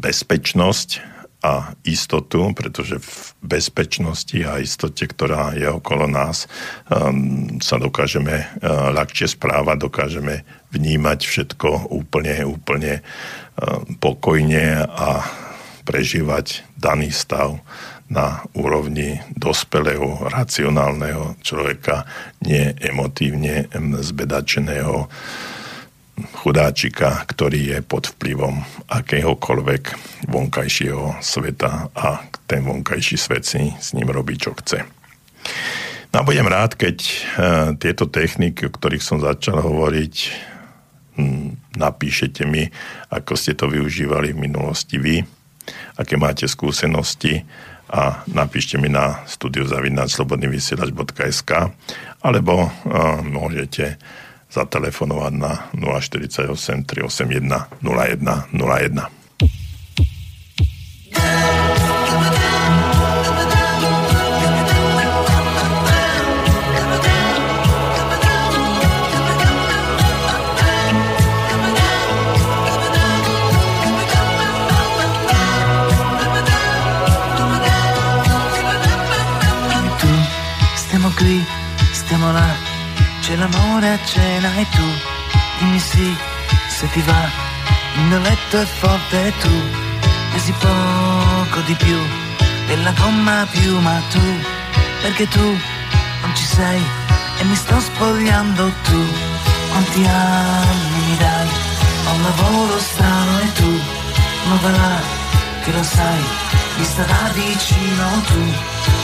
Speaker 1: bezpečnosť a istotu, pretože v bezpečnosti a istote, ktorá je okolo nás, sa dokážeme ľahšie správať, dokážeme vnímať všetko úplne, úplne pokojne a prežívať daný stav na úrovni dospelého, racionálneho človeka, nie emotívne zbedačeného chudáčika, ktorý je pod vplyvom akéhokoľvek vonkajšieho sveta a ten vonkajší svet si s ním robí, čo chce. No a budem rád, keď uh, tieto techniky, o ktorých som začal hovoriť, napíšete mi, ako ste to využívali v minulosti vy, aké máte skúsenosti a napíšte mi na studiozavinaclobodnyvysielač.sk alebo uh, môžete zatelefonovať na 048 381 0101.
Speaker 2: C'è l'amore a cena e tu, dimmi sì, se ti va, il mio letto è forte e tu, pesi poco di più, della gomma più, ma tu, perché tu non ci sei e mi sto spogliando tu, quanti anni mi dai, ho un lavoro strano e tu, non là, che lo sai, vista da vicino tu.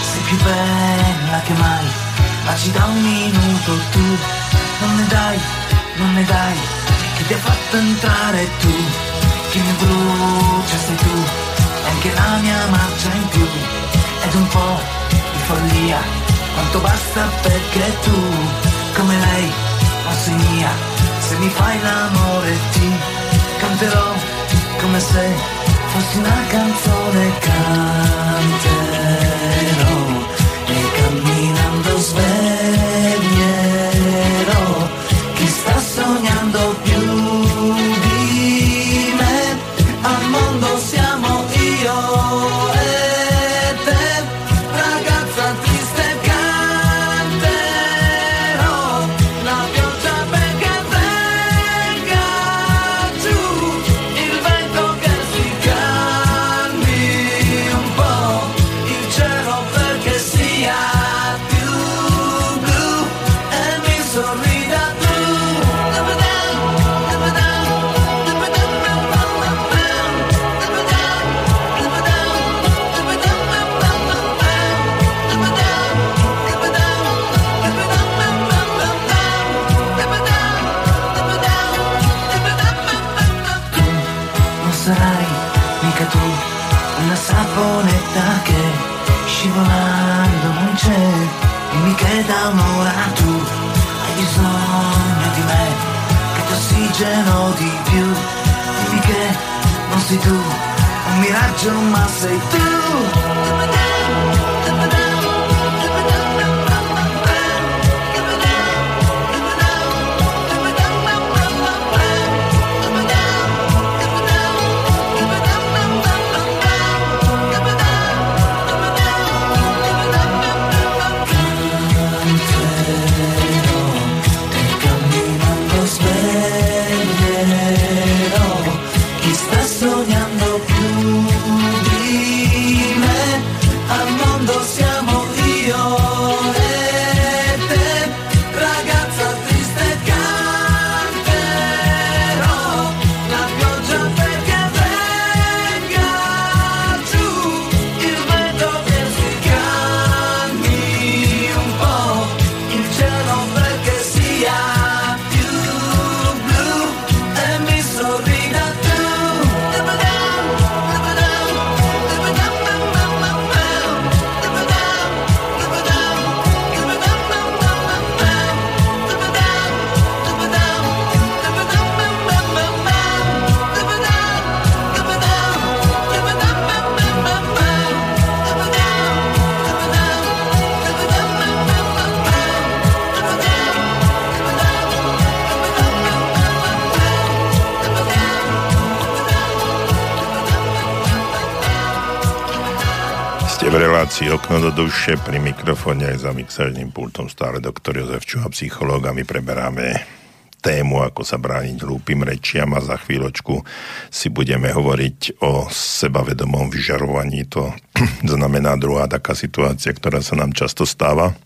Speaker 2: Sei più bella che mai, ma ci dà un minuto tu, non ne dai, non ne dai, chi ti ha fatto entrare tu, chi mi brucia sei tu, e anche la mia marcia in più, ed un po' di follia, quanto basta perché tu, come lei, non mia, se mi fai l'amore ti canterò come se fossi una canzone canterò
Speaker 1: was when duše pri mikrofóne aj za mixážnym pultom stále doktor Jozef Čuha, psychológ a my preberáme tému, ako sa brániť hlúpým rečiam a za chvíľočku si budeme hovoriť o sebavedomom vyžarovaní. To znamená druhá taká situácia, ktorá sa nám často stáva.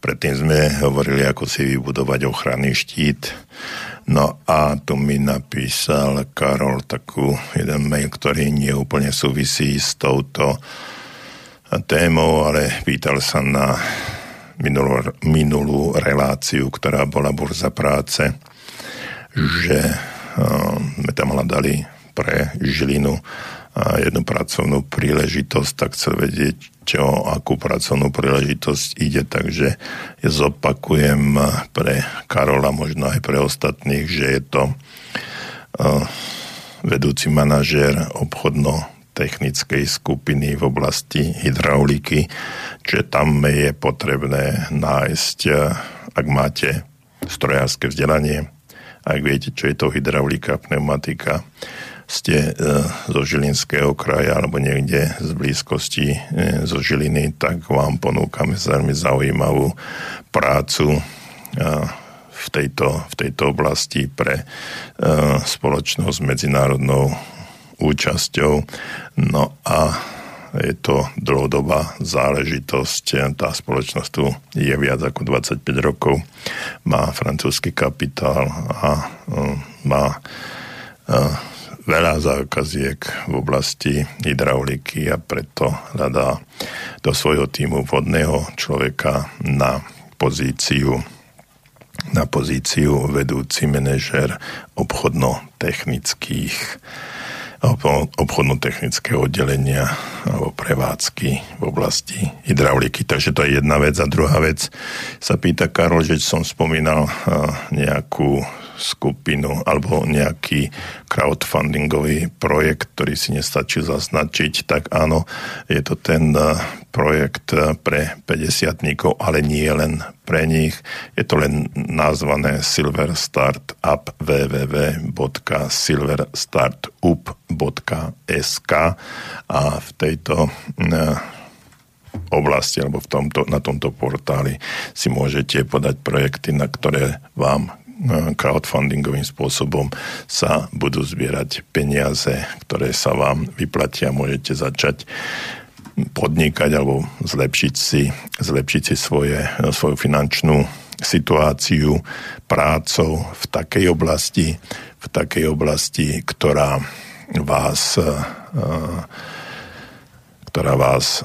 Speaker 1: Predtým sme hovorili, ako si vybudovať ochranný štít. No a tu mi napísal Karol takú jeden mail, ktorý nie úplne súvisí s touto témou, ale pýtal sa na minulú, minulú reláciu, ktorá bola burza práce, že uh, sme tam hľadali pre Žilinu uh, jednu pracovnú príležitosť, tak chcel vedieť, čo, akú pracovnú príležitosť ide, takže zopakujem pre Karola, možno aj pre ostatných, že je to vedúci manažér obchodno technickej skupiny v oblasti hydrauliky, čiže tam je potrebné nájsť, eh, ak máte strojárske vzdelanie, ak viete, čo je to hydraulika, pneumatika, ste zo Žilinského kraja alebo niekde z blízkosti zo Žiliny, tak vám ponúkame veľmi zaujímavú prácu v tejto, v tejto oblasti pre spoločnosť medzinárodnou účasťou. No a je to dlhodobá záležitosť. Tá spoločnosť tu je viac ako 25 rokov, má francúzsky kapitál a uh, má uh, veľa zákaziek v oblasti hydrauliky a preto hľadá do svojho týmu vodného človeka na pozíciu na pozíciu vedúci manažer obchodno-technických obchodno-technické oddelenia alebo prevádzky v oblasti hydrauliky. Takže to je jedna vec. A druhá vec sa pýta Karol, že som spomínal nejakú skupinu alebo nejaký crowdfundingový projekt, ktorý si nestačí zaznačiť, tak áno, je to ten eh, projekt eh, pre 50 ale nie len pre nich. Je to len nazvané Silver Startup www.silverstartup.sk a v tejto eh, oblasti alebo v tomto, na tomto portáli si môžete podať projekty, na ktoré vám crowdfundingovým spôsobom sa budú zbierať peniaze, ktoré sa vám vyplatia. Môžete začať podnikať alebo zlepšiť si, zlepšiť si svoje, svoju finančnú situáciu prácou v takej oblasti, v takej oblasti, ktorá vás ktorá vás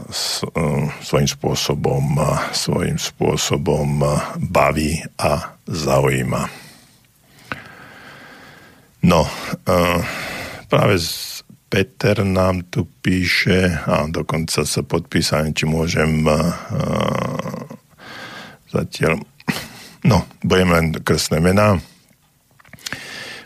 Speaker 1: svojím spôsobom, svojím spôsobom baví a zaujíma. No, uh, práve Peter nám tu píše, a dokonca sa podpísam, či môžem uh, zatiaľ, no, budem len krstné mená.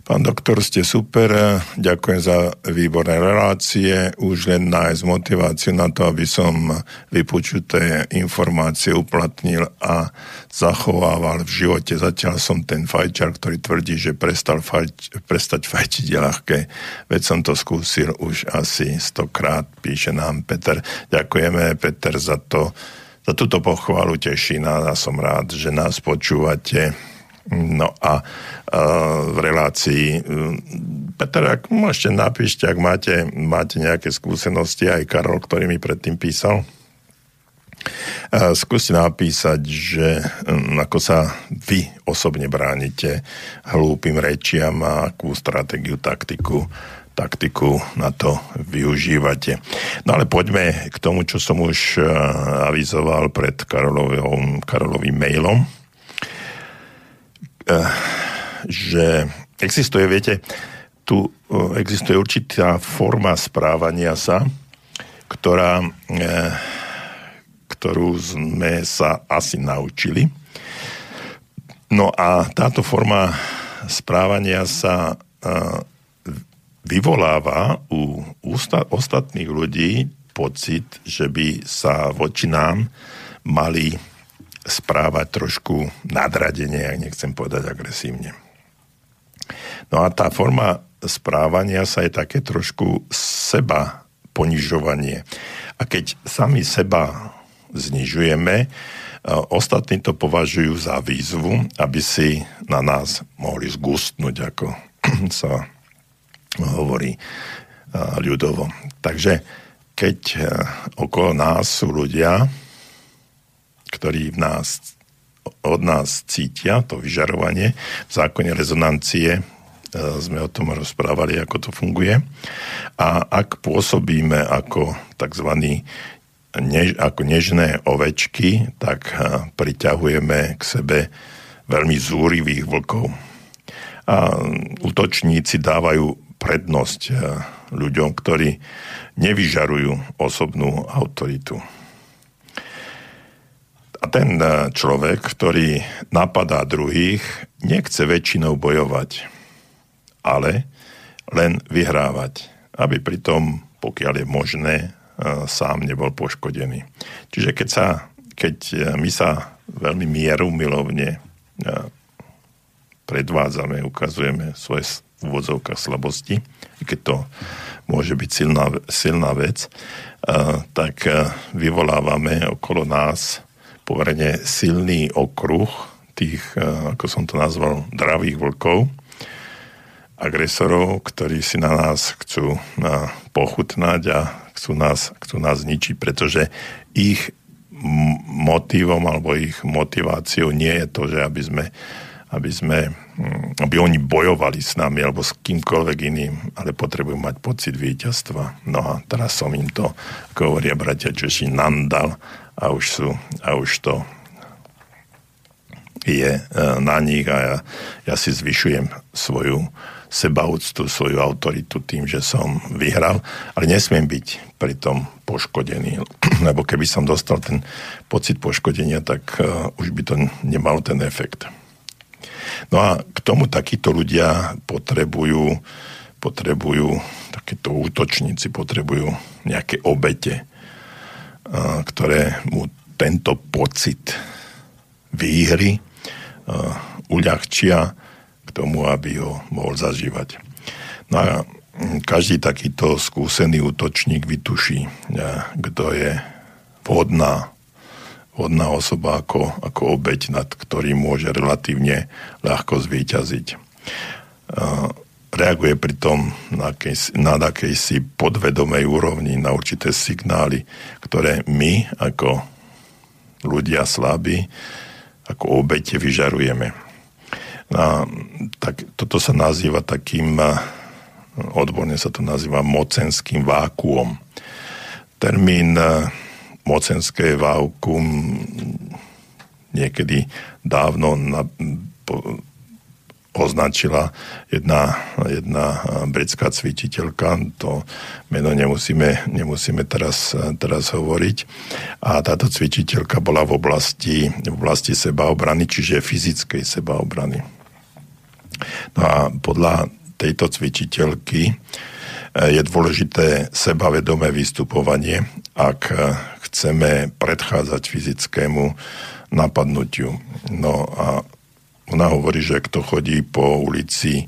Speaker 1: Pán doktor, ste super, ďakujem za výborné relácie, už len nájsť motiváciu na to, aby som vypočuté informácie uplatnil a zachovával v živote. Zatiaľ som ten fajčar, ktorý tvrdí, že prestal fajč, prestať fajčiť je ľahké. Veď som to skúsil už asi stokrát, píše nám Peter. Ďakujeme, Peter, za to, za túto pochvalu teší nás a som rád, že nás počúvate No a v relácii Peter, ak môžete napíšte, ak máte, máte nejaké skúsenosti, aj Karol, ktorý mi predtým písal, skúste napísať, že ako sa vy osobne bránite hlúpým rečiam a akú stratégiu, taktiku taktiku na to využívate. No ale poďme k tomu, čo som už avizoval pred Karolovým, Karolovým mailom že existuje, viete, tu eh, existuje určitá forma správania sa, ktorá, eh, ktorú sme sa asi naučili. No a táto forma správania sa vyvoláva u ostatných ľudí pocit, že by sa voči nám mali správať trošku nadradenie, ak nechcem povedať agresívne. No a tá forma správania sa je také trošku seba ponižovanie. A keď sami seba znižujeme, e, ostatní to považujú za výzvu, aby si na nás mohli zgustnúť, ako sa hovorí e, ľudovo. Takže keď e, okolo nás sú ľudia, ktorí v nás, od nás cítia, to vyžarovanie. V zákone rezonancie e, sme o tom rozprávali, ako to funguje. A ak pôsobíme ako tzv. Než, ako nežné ovečky, tak e, priťahujeme k sebe veľmi zúrivých vlkov. A útočníci dávajú prednosť e, ľuďom, ktorí nevyžarujú osobnú autoritu. A ten e, človek, ktorý napadá druhých, nechce väčšinou bojovať, ale len vyhrávať, aby pritom, pokiaľ je možné, e, sám nebol poškodený. Čiže keď, sa, keď e, my sa veľmi mieru milovne predvádzame, ukazujeme svoje v slabosti, keď to môže byť silná, silná vec, tak vyvolávame okolo nás pomerne silný okruh tých, ako som to nazval, dravých vlkov, agresorov, ktorí si na nás chcú pochutnať a chcú nás, chcú nás zničiť, pretože ich motivom alebo ich motiváciou nie je to, že aby sme, aby sme mm, aby oni bojovali s nami alebo s kýmkoľvek iným, ale potrebujú mať pocit víťazstva. No a teraz som im to, ako hovoria bratia Češi, nandal a už sú, a už to je e, na nich a ja, ja si zvyšujem svoju sebaúctu, svoju autoritu tým, že som vyhral, ale nesmiem byť pritom poškodený, lebo keby som dostal ten pocit poškodenia, tak uh, už by to nemalo ten efekt. No a k tomu takíto ľudia potrebujú, potrebujú takíto útočníci potrebujú nejaké obete, ktoré mu tento pocit výhry uľahčia tomu, aby ho mohol zažívať. No a každý takýto skúsený útočník vytuší, kto je vhodná, vhodná osoba ako, ako obeď, nad ktorým môže relatívne ľahko zvíťaziť. Reaguje pritom na, akejsi, na akejsi podvedomej úrovni na určité signály, ktoré my ako ľudia slabí, ako obete vyžarujeme. A, tak toto sa nazýva takým, odborne sa to nazýva mocenským vákuom. Termín mocenské vákuum niekedy dávno na, po, označila jedna, jedna britská cvičiteľka, to meno nemusíme, nemusíme teraz, teraz hovoriť. A táto cvičiteľka bola v oblasti, v oblasti sebaobrany, čiže fyzickej sebaobrany No a podľa tejto cvičiteľky eh, je dôležité sebavedomé vystupovanie, ak eh, chceme predchádzať fyzickému napadnutiu. No a ona hovorí, že kto chodí po ulici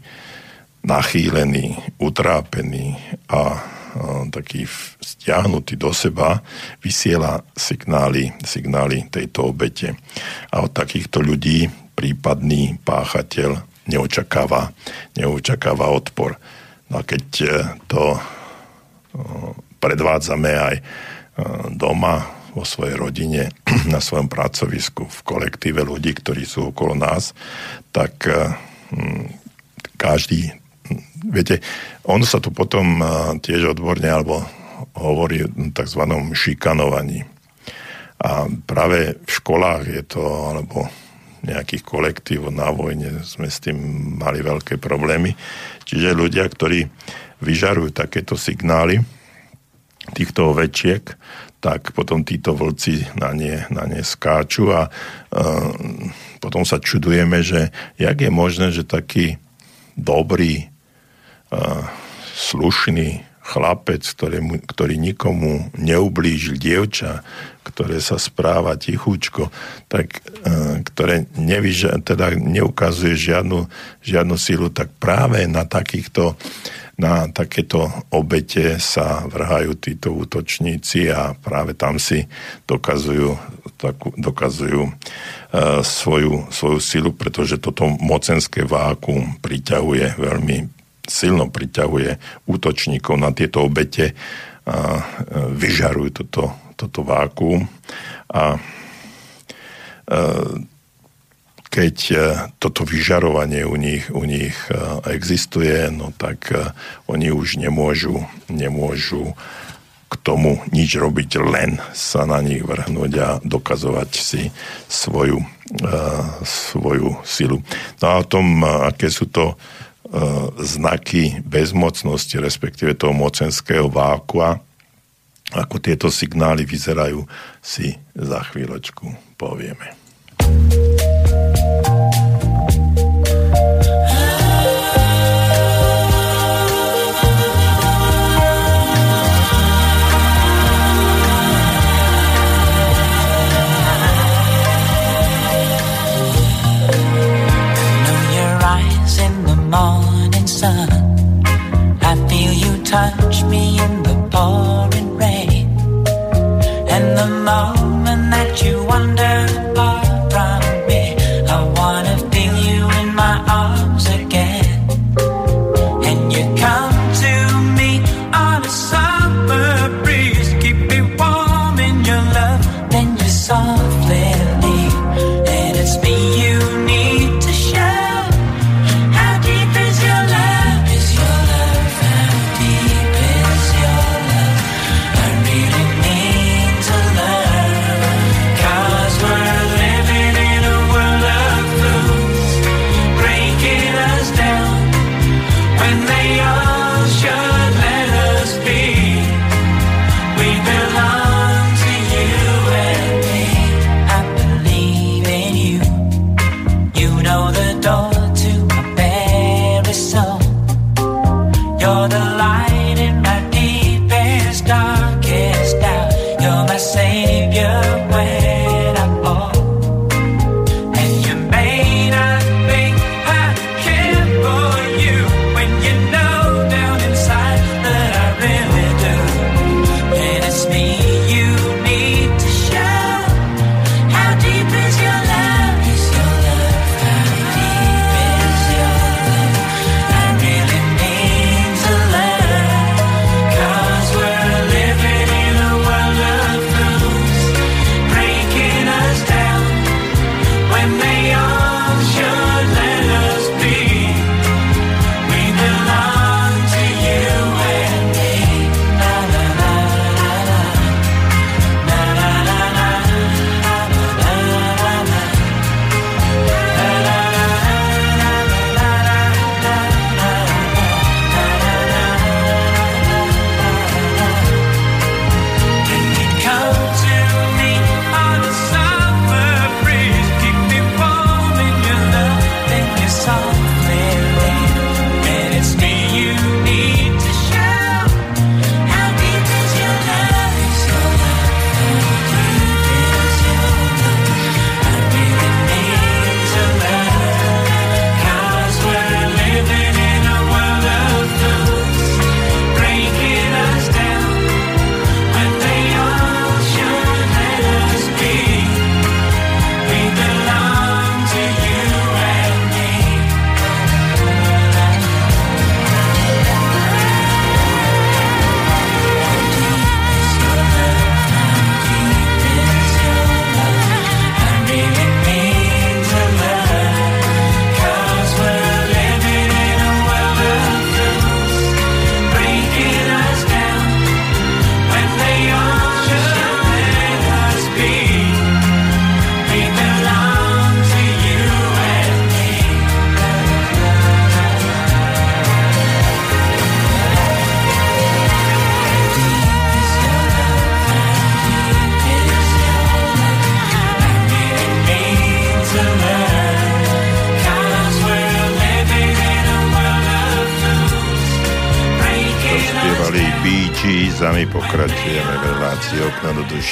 Speaker 1: nachýlený, utrápený a, taký stiahnutý do seba, vysiela signály, signály tejto obete. A od takýchto ľudí prípadný páchateľ neočakáva, neočakáva odpor. No a keď e, to e, predvádzame aj e, doma, vo svojej rodine, na svojom pracovisku, v kolektíve ľudí, ktorí sú okolo nás, tak každý, viete, ono sa tu potom tiež odborne alebo hovorí o tzv. šikanovaní. A práve v školách je to, alebo nejakých kolektív na vojne sme s tým mali veľké problémy. Čiže ľudia, ktorí vyžarujú takéto signály týchto ovečiek, tak potom títo vlci na ne, na ne skáču a uh, potom sa čudujeme, že jak je možné, že taký dobrý, uh, slušný chlapec, ktorý, ktorý nikomu neublížil dievča, ktoré sa správa tichúčko, tak, e, ktoré nevyža, teda neukazuje žiadnu, žiadnu silu, tak práve na takýchto na takéto obete sa vrhajú títo útočníci a práve tam si dokazujú, takú, dokazujú uh, svoju, svoju silu, pretože toto mocenské vákuum priťahuje veľmi silno priťahuje útočníkov na tieto obete a vyžarujú toto, toto vákuum. A keď toto vyžarovanie u nich, u nich existuje, no tak oni už nemôžu, nemôžu k tomu nič robiť, len sa na nich vrhnúť a dokazovať si svoju, svoju silu. No a o tom, aké sú to E, znaky bezmocnosti, respektíve toho mocenského vákua. Ako tieto signály vyzerajú, si za chvíľočku povieme.
Speaker 3: touch me in the pouring rain and the
Speaker 4: mountain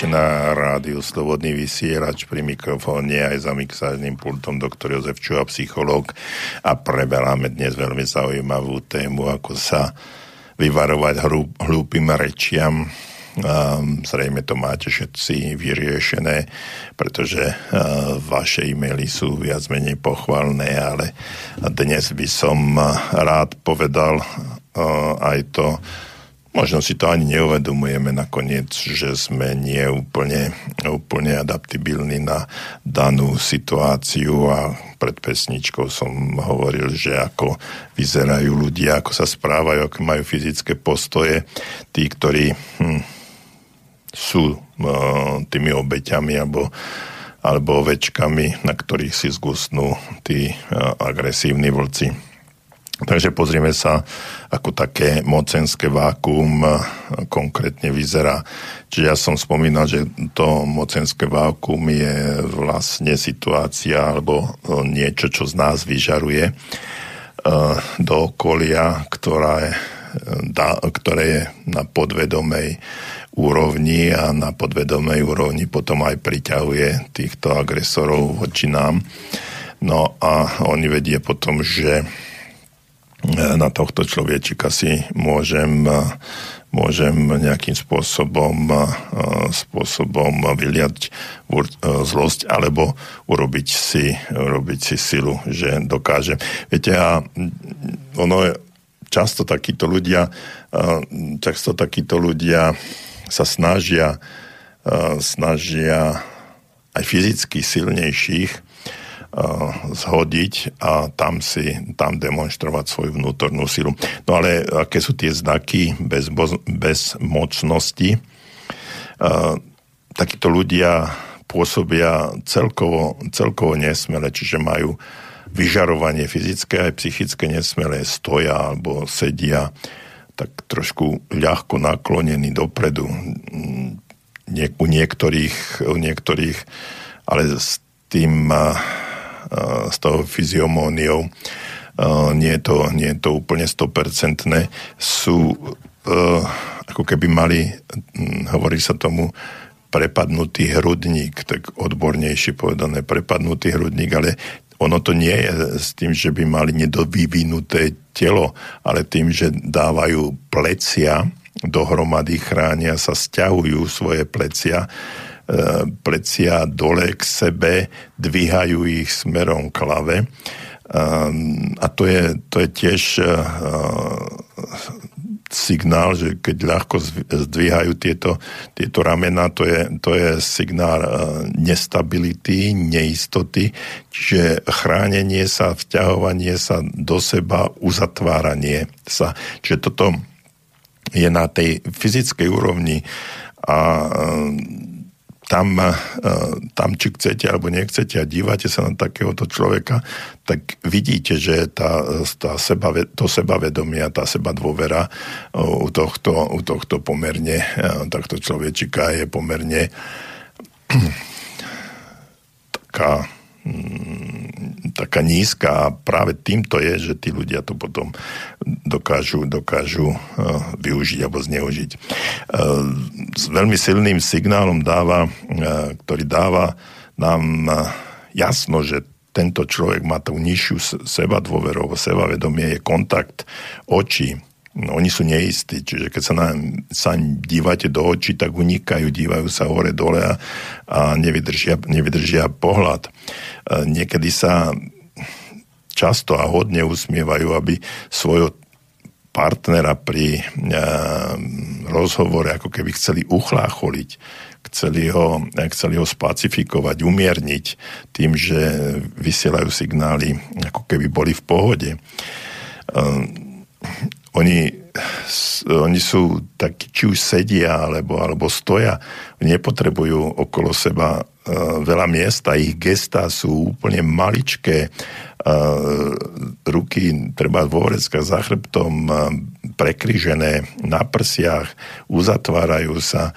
Speaker 4: na rádiu Slobodný vysierač pri mikrofóne aj za mixážnym pultom doktor Jozef Čuha, psychológ a preberáme dnes veľmi zaujímavú tému, ako sa vyvarovať hlú, hlúpým rečiam. Um, zrejme to máte všetci vyriešené, pretože uh, vaše e-maily sú viac menej pochvalné, ale dnes by som rád povedal uh, aj to, Možno si to ani neuvedomujeme nakoniec, že sme nie úplne, úplne adaptibilní na danú situáciu a pred pesničkou som hovoril, že ako vyzerajú ľudia, ako sa správajú, aké majú fyzické postoje. Tí, ktorí hm, sú eh, tými obeťami alebo, alebo ovečkami, na ktorých si zgusnú tí eh, agresívni vlci. Takže pozrieme sa, ako také mocenské vákuum eh, konkrétne vyzerá. Čiže ja som spomínal, že to mocenské vákuum je vlastne situácia alebo eh, niečo, čo z nás vyžaruje eh, do okolia, ktorá je, ktoré je na podvedomej úrovni a na podvedomej úrovni potom aj priťahuje týchto agresorov voči nám. No a oni vedie potom, že
Speaker 1: na tohto človečika si môžem môžem nejakým spôsobom, spôsobom vyliať zlosť alebo urobiť si, urobiť si silu, že dokáže. Viete, a ono je často takíto ľudia, často takíto ľudia sa snažia, snažia aj fyzicky silnejších zhodiť a tam si, tam demonstrovať svoju vnútornú silu. No ale aké sú tie znaky bez, bez mocnosti? Takíto ľudia pôsobia celkovo, celkovo nesmele, čiže majú vyžarovanie fyzické aj psychické nesmelé, stoja alebo sedia tak trošku ľahko naklonený dopredu. Nie, u niektorých, u niektorých ale s tým s tou fyziomóniou, nie je to, nie je to úplne 100%, sú ako keby mali, hovorí sa tomu, prepadnutý hrudník, tak odbornejšie povedané prepadnutý hrudník, ale ono to nie je s tým, že by mali nedovyvinuté telo, ale tým, že dávajú plecia dohromady, chránia sa, stiahujú svoje plecia E, plecia dole k sebe, dvíhajú ich smerom k lave. E, a to je, to je tiež e, signál, že keď ľahko zdvíhajú tieto, tieto ramena, to je, to je signál nestability, neistoty, čiže chránenie sa, vťahovanie sa do seba, uzatváranie sa. Čiže toto je na tej fyzickej úrovni a tam, eh, tam, či chcete alebo nechcete a dívate sa na takéhoto človeka, tak vidíte, že tá, tá seba, to a tá seba dôvera eh, u tohto, u tohto pomerne, eh, takto človečika je pomerne taká taká nízka a práve týmto je, že tí ľudia to potom dokážu, dokážu uh, využiť alebo zneužiť. Uh, s veľmi silným signálom dáva, uh, ktorý dáva nám jasno, že tento človek má tú nižšiu seba dôverovo, sebavedomie, je kontakt očí, No, oni sú neistí, čiže keď sa, na, sa dívate do očí, tak unikajú, dívajú sa hore dole a, a nevydržia, nevydržia pohľad. E, niekedy sa často a hodne usmievajú, aby svojho partnera pri e, rozhovore ako keby chceli uchlácholiť, chceli ho, chceli ho spacifikovať, umierniť tým, že vysielajú signály, ako keby boli v pohode. E, oni, oni sú takí, či už sedia alebo, alebo stoja, nepotrebujú okolo seba uh, veľa miesta, ich gestá sú úplne maličké, uh, ruky treba dôvrecka za chrbtom uh, prekryžené na prsiach, uzatvárajú sa,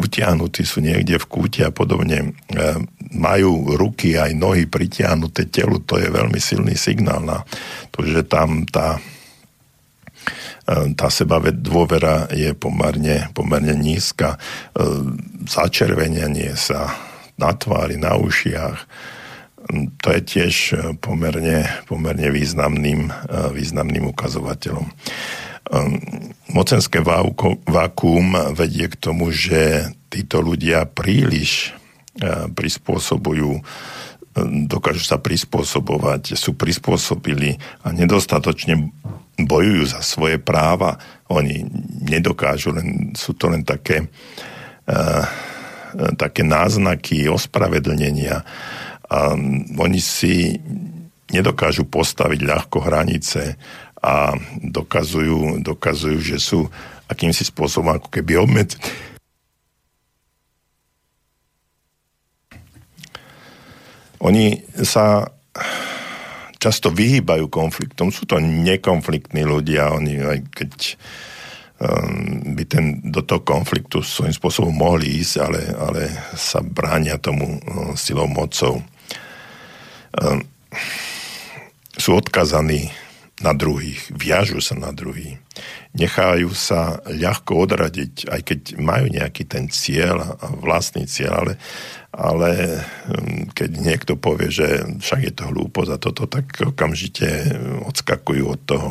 Speaker 1: utiahnutí sú niekde v kúte a podobne. Majú ruky aj nohy pritiahnuté telu, to je veľmi silný signál na to, že tam tá E, tá seba dôvera je pomerne, pomerne nízka. E, začervenenie sa na tvári, na ušiach, to je tiež pomerne, pomerne významným, e, významným ukazovateľom. Mocenské vákuum vedie k tomu, že títo ľudia príliš prispôsobujú dokážu sa prispôsobovať, sú prispôsobili a nedostatočne bojujú za svoje práva. Oni nedokážu, len, sú to len také, uh, také náznaky ospravedlnenia. A oni si nedokážu postaviť ľahko hranice a dokazujú, dokazujú že sú akýmsi spôsobom ako keby obmed, Oni sa často vyhýbajú konfliktom. Sú to nekonfliktní ľudia, oni aj keď um, by ten, do toho konfliktu svojím spôsobom mohli ísť, ale, ale sa bránia tomu um, silou mocou. Um, sú odkazaní na druhých, viažu sa na druhých, nechajú sa ľahko odradiť, aj keď majú nejaký ten cieľ, vlastný cieľ, ale, ale hm, keď niekto povie, že však je to hlúpo za toto, tak okamžite odskakujú od toho.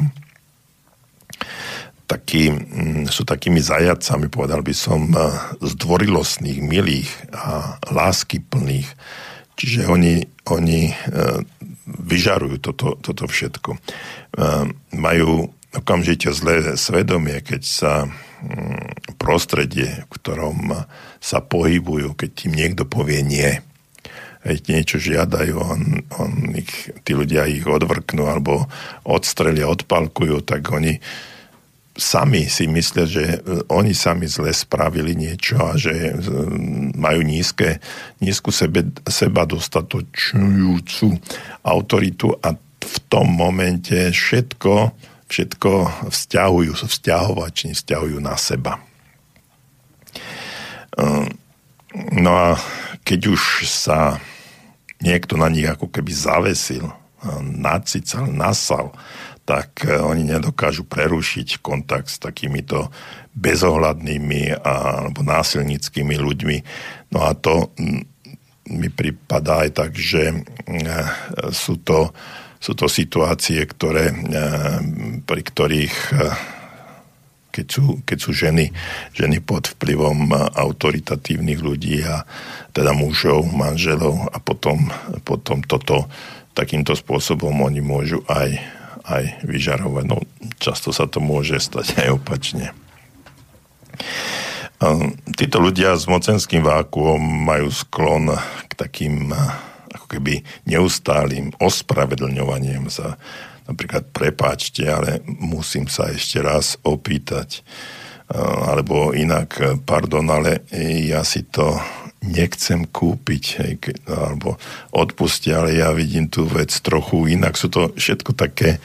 Speaker 1: Taký, hm, sú takými zajacami, povedal by som, zdvorilostných, milých a lásky plných. Čiže oni, oni vyžarujú toto, toto všetko. Majú okamžite zlé svedomie, keď sa mm, prostredie, v ktorom sa pohybujú, keď im niekto povie nie, keď niečo žiadajú, on, on ich, tí ľudia ich odvrknú alebo odstrelia, odpalkujú, tak oni sami si myslia, že e, oni sami zle spravili niečo a že e, majú nízke, nízku sebe, seba dostatočujúcu autoritu a v tom momente všetko, všetko vzťahujú, sú vzťahovační, vzťahujú na seba. E, no a keď už sa niekto na nich ako keby zavesil, nacical, nasal, tak e, oni nedokážu prerušiť kontakt s takýmito bezohľadnými alebo násilnickými ľuďmi. No a to mi pripadá aj tak, že e, sú to, sú to situácie, ktoré, e, pri ktorých keď sú, keď sú ženy, ženy pod vplyvom autoritatívnych ľudí a teda mužov, manželov a potom, potom toto takýmto spôsobom oni môžu aj aj vyžarovať. No, často sa to môže stať aj opačne. Títo ľudia s mocenským vákuom majú sklon k takým ako keby neustálým ospravedlňovaniem sa. Napríklad prepáčte, ale musím sa ešte raz opýtať. Alebo inak, pardon, ale ja si to nechcem kúpiť, hej, alebo odpustia, ale ja vidím tú vec trochu inak. Sú to všetko také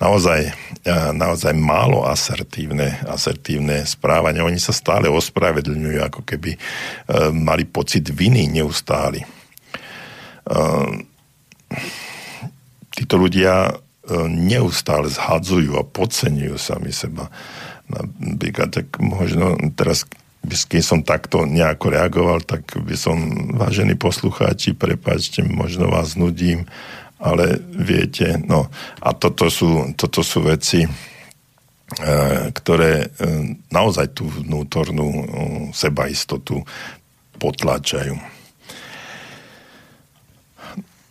Speaker 1: naozaj, naozaj málo asertívne, asertívne správanie. Oni sa stále ospravedlňujú, ako keby e, mali pocit viny neustáli. E, títo ľudia e, neustále zhadzujú a podceňujú sami seba. Napríklad, tak možno teraz keď som takto nejako reagoval, tak by som, vážení poslucháči, prepáčte, možno vás nudím, ale viete, no a toto sú, toto sú veci, e, ktoré e, naozaj tú vnútornú e, sebaistotu potláčajú.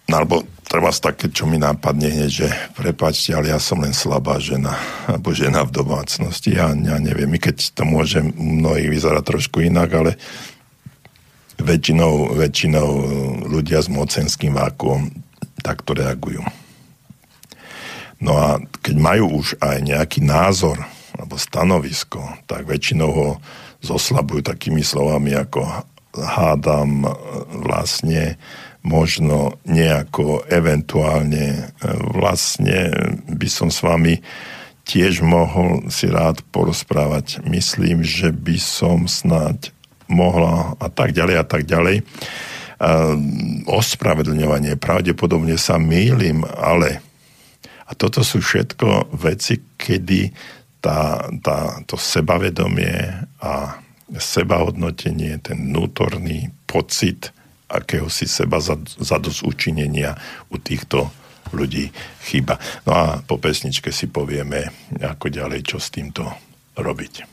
Speaker 1: No, alebo treba také, čo mi nápadne hneď, že prepáčte, ale ja som len slabá žena, alebo žena v domácnosti. Ja, ja neviem, i keď to môže mnohých vyzerať trošku inak, ale väčšinou, väčšinou ľudia s mocenským vákuom takto reagujú. No a keď majú už aj nejaký názor alebo stanovisko, tak väčšinou ho zoslabujú takými slovami ako hádam vlastne možno nejako eventuálne e, vlastne by som s vami tiež mohol si rád porozprávať. Myslím, že by som snáď mohla a tak ďalej a tak ďalej. ospravedlňovanie, pravdepodobne sa mýlim, ale a toto sú všetko veci, kedy tá, tá, to sebavedomie a sebahodnotenie, ten vnútorný pocit akéhosi seba zadosť učinenia u týchto ľudí chýba. No a po pesničke si povieme, ako ďalej, čo s týmto robiť.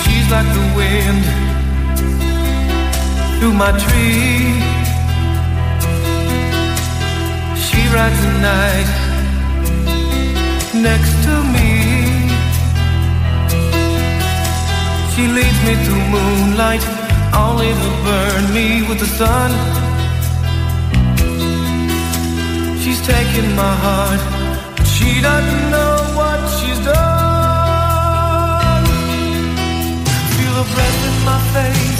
Speaker 1: She's like the wind through my tree rides the night next to me. She leads me through moonlight, only to burn me with the sun. She's taken my heart, she doesn't know what she's done. Feel her breath in my face,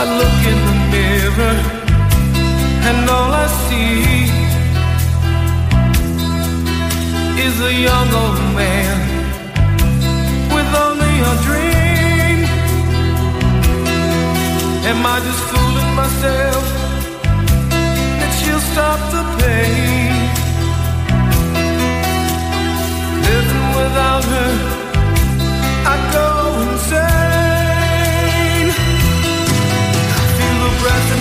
Speaker 2: I look in the mirror and all I see is a young old man with only a dream. Am I just fooling myself that she'll stop the pain? Living without her, I go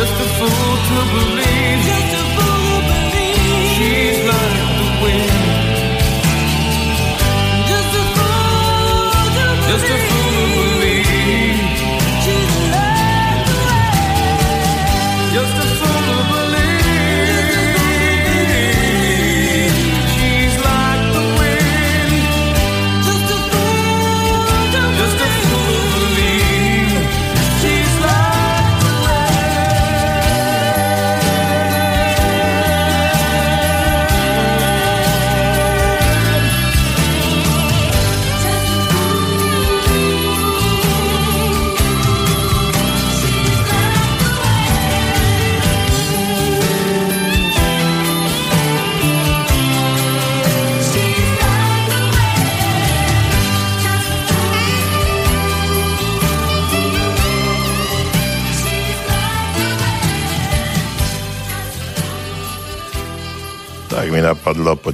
Speaker 2: Just a fool to believe.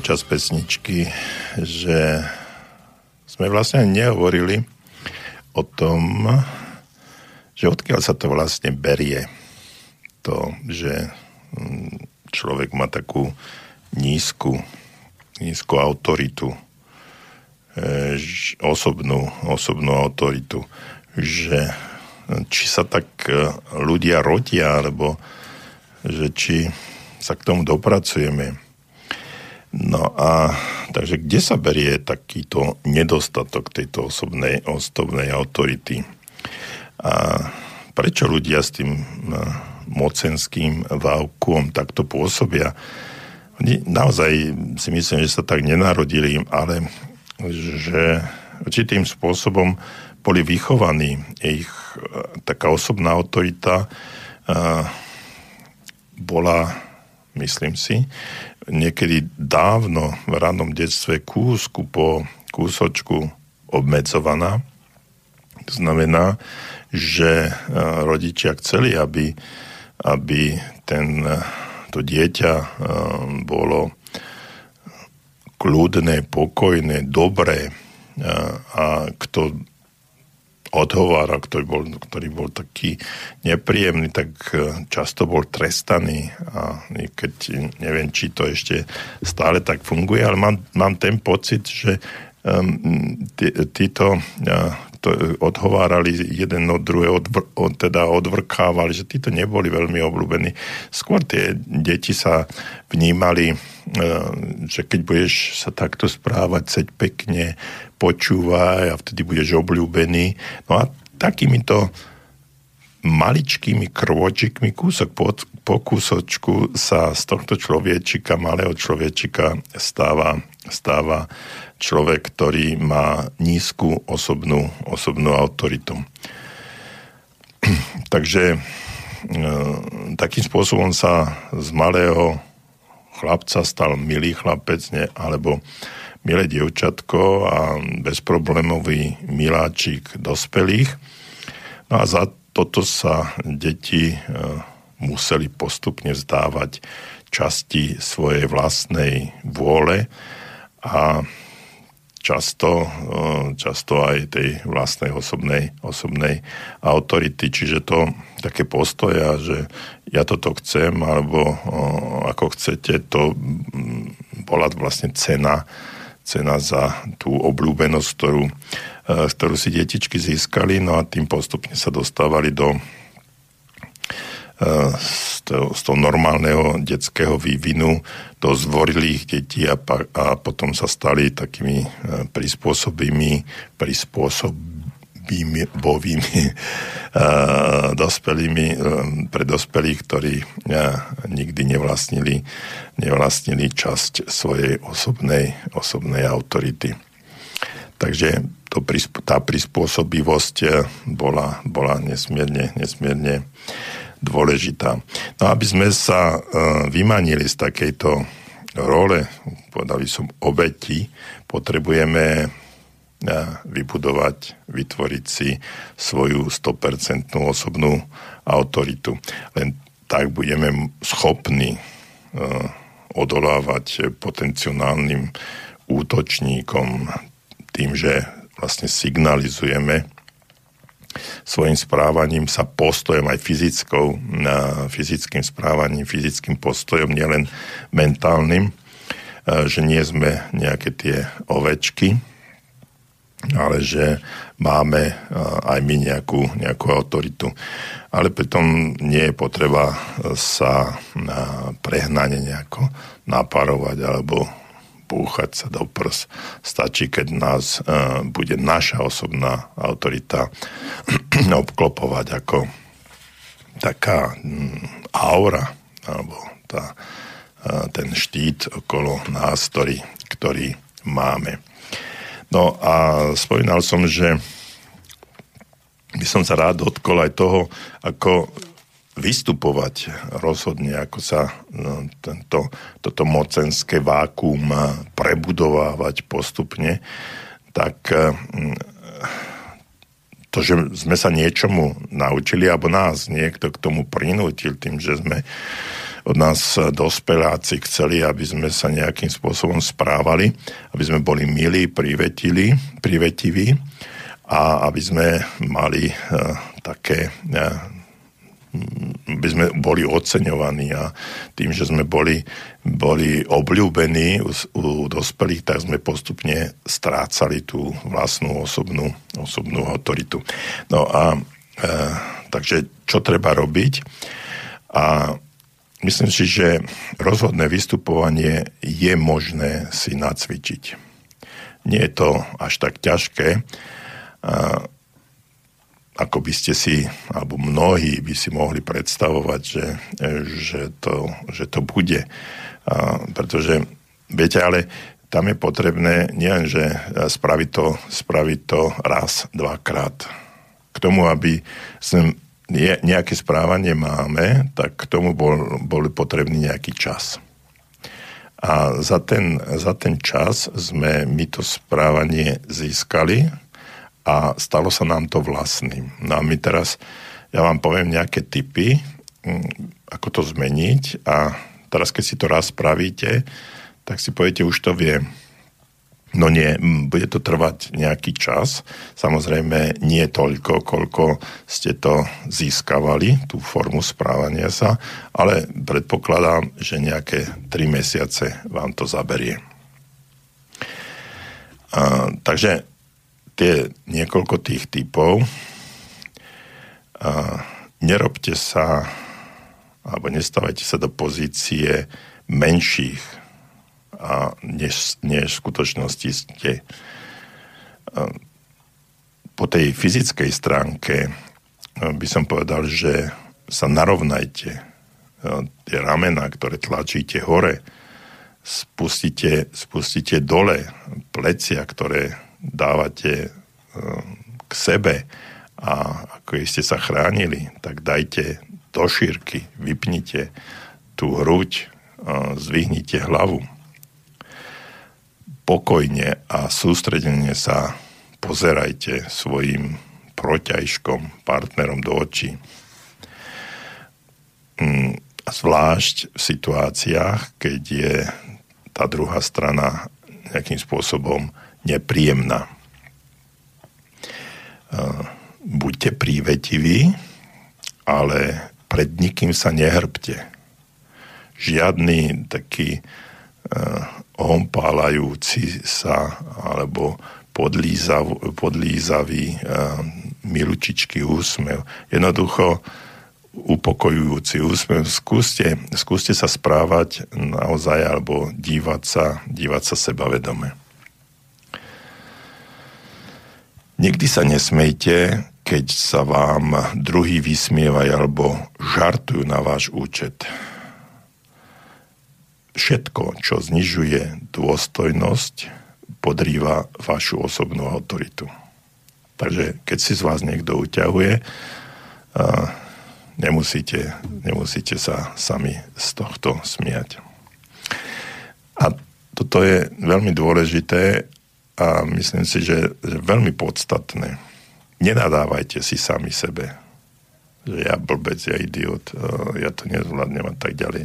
Speaker 1: Počas pesničky, že sme vlastne nehovorili o tom, že odkiaľ sa to vlastne berie. To, že mm, človek má takú nízku, nízku autoritu, e, osobnú, osobnú autoritu, že či sa tak e, ľudia rodia, alebo že či sa k tomu dopracujeme. No a takže kde sa berie takýto nedostatok tejto osobnej, osobnej autority? A prečo ľudia s tým no, mocenským vákuom takto pôsobia? Oni naozaj si myslím, že sa tak nenarodili, ale že určitým spôsobom boli vychovaní. Ich e, taká osobná autorita e, bola, myslím si, niekedy dávno v rannom detstve kúsku po kúsočku obmedzovaná. To znamená, že e, rodičia chceli, aby, aby ten, e, to dieťa e, bolo kľudné, pokojné, dobré a kto odhovára, ktorý bol, ktorý bol taký nepríjemný, tak často bol trestaný. A keď neviem, či to ešte stále tak funguje, ale mám, mám ten pocit, že um, tí, títo uh, to odhovárali jeden od druhého, odvr, od, teda odvrkávali, že títo neboli veľmi obľúbení. Skôr tie deti sa vnímali, uh, že keď budeš sa takto správať, seď pekne, počúvaj a vtedy budeš obľúbený. No a takýmito maličkými krôčikmi, kúsok po, po kúsočku sa z tohto človečika, malého človečika stáva, stáva človek, ktorý má nízku osobnú, osobnú autoritu. Takže e, takým spôsobom sa z malého chlapca stal milý chlapec, ne, alebo milé dievčatko a bezproblémový miláčik dospelých. No a za toto sa deti e, museli postupne vzdávať časti svojej vlastnej vôle a často, často aj tej vlastnej osobnej, osobnej autority. Čiže to také postoja, že ja toto chcem, alebo ako chcete, to bola vlastne cena, cena za tú obľúbenosť, ktorú, ktorú si detičky získali, no a tým postupne sa dostávali do toho, z toho normálneho detského vývinu do zvorilých detí a, pa, a potom sa stali takými e, prispôsobými, prispôsobými bovými uh, dospelými uh, pre dospelých, ktorí nikdy nevlastnili, nevlastnili časť svojej osobnej, osobnej autority. Takže to, tá prispôsobivosť bola, bola nesmierne, nesmierne dôležitá. No aby sme sa e, vymanili z takejto role, povedal by som obeti, potrebujeme e, vybudovať, vytvoriť si svoju 100% osobnú autoritu. Len tak budeme schopní e, odolávať potenciálnym útočníkom tým, že vlastne signalizujeme svojim správaním sa postojom aj fyzickou, fyzickým správaním, fyzickým postojom, nielen mentálnym, e, že nie sme nejaké tie ovečky, ale že máme e, aj my nejakú, nejakú autoritu. Ale pritom nie je potreba sa prehnane nejako naparovať alebo búchať sa do prs. Stačí, keď nás uh, bude naša osobná autorita obklopovať ako taká um, aura alebo tá, uh, ten štít okolo nás, ktorý, ktorý máme. No a spomínal som, že by som sa rád dotkol aj toho, ako vystupovať rozhodne, ako sa no, tento, toto mocenské vákuum prebudovávať postupne, tak mm, to, že sme sa niečomu naučili, alebo nás niekto k tomu prinútil tým, že sme od nás dospeláci chceli, aby sme sa nejakým spôsobom správali, aby sme boli milí, privetili, privetiví a aby sme mali uh, také uh, by sme boli oceňovaní a tým, že sme boli, boli obľúbení u, u dospelých, tak sme postupne strácali tú vlastnú osobnú, osobnú autoritu. No a e, takže čo treba robiť? A myslím si, že rozhodné vystupovanie je možné si nacvičiť. Nie je to až tak ťažké. A ako by ste si, alebo mnohí by si mohli predstavovať, že, že, to, že to bude. A, pretože, viete, ale tam je potrebné nie že spraviť to, spraviť to raz, dvakrát. K tomu, aby sme nejaké správanie máme, tak k tomu bol, bol potrebný nejaký čas. A za ten, za ten čas sme my to správanie získali, a stalo sa nám to vlastným. No a my teraz, ja vám poviem nejaké typy, mm, ako to zmeniť a teraz keď si to raz spravíte, tak si poviete, už to viem. No nie, bude to trvať nejaký čas. Samozrejme nie toľko, koľko ste to získavali, tú formu správania sa, ale predpokladám, že nejaké 3 mesiace vám to zaberie. A, takže tie niekoľko tých typov. A nerobte sa alebo nestávajte sa do pozície menších, a než, než v skutočnosti ste. A po tej fyzickej stránke by som povedal, že sa narovnajte. Tie ramena, ktoré tlačíte hore, spustite, spustite dole plecia, ktoré dávate eh, k sebe a ako ste sa chránili, tak dajte do šírky, vypnite tú hruď, eh, zvihnite hlavu. pokojne a sústredene sa pozerajte svojim proťažkom, partnerom do očí. Mm, zvlášť v situáciách, keď je tá druhá strana nejakým spôsobom nepríjemná. Buďte prívetiví, ale pred nikým sa nehrbte. Žiadny taký ompálajúci sa alebo podlízav, podlízavý milučičký úsmev. Jednoducho upokojujúci úsmev. Skúste, skúste sa správať naozaj alebo dívať sa, dívať sa sebavedome. Nikdy sa nesmejte, keď sa vám druhý vysmievajú alebo žartujú na váš účet. Všetko, čo znižuje dôstojnosť, podrýva vašu osobnú autoritu. Takže keď si z vás niekto uťahuje, nemusíte, nemusíte sa sami z tohto smiať. A toto je veľmi dôležité a myslím si, že, že veľmi podstatné. Nenadávajte si sami sebe, že ja blbec, ja idiot, ja to nezvládnem a tak ďalej.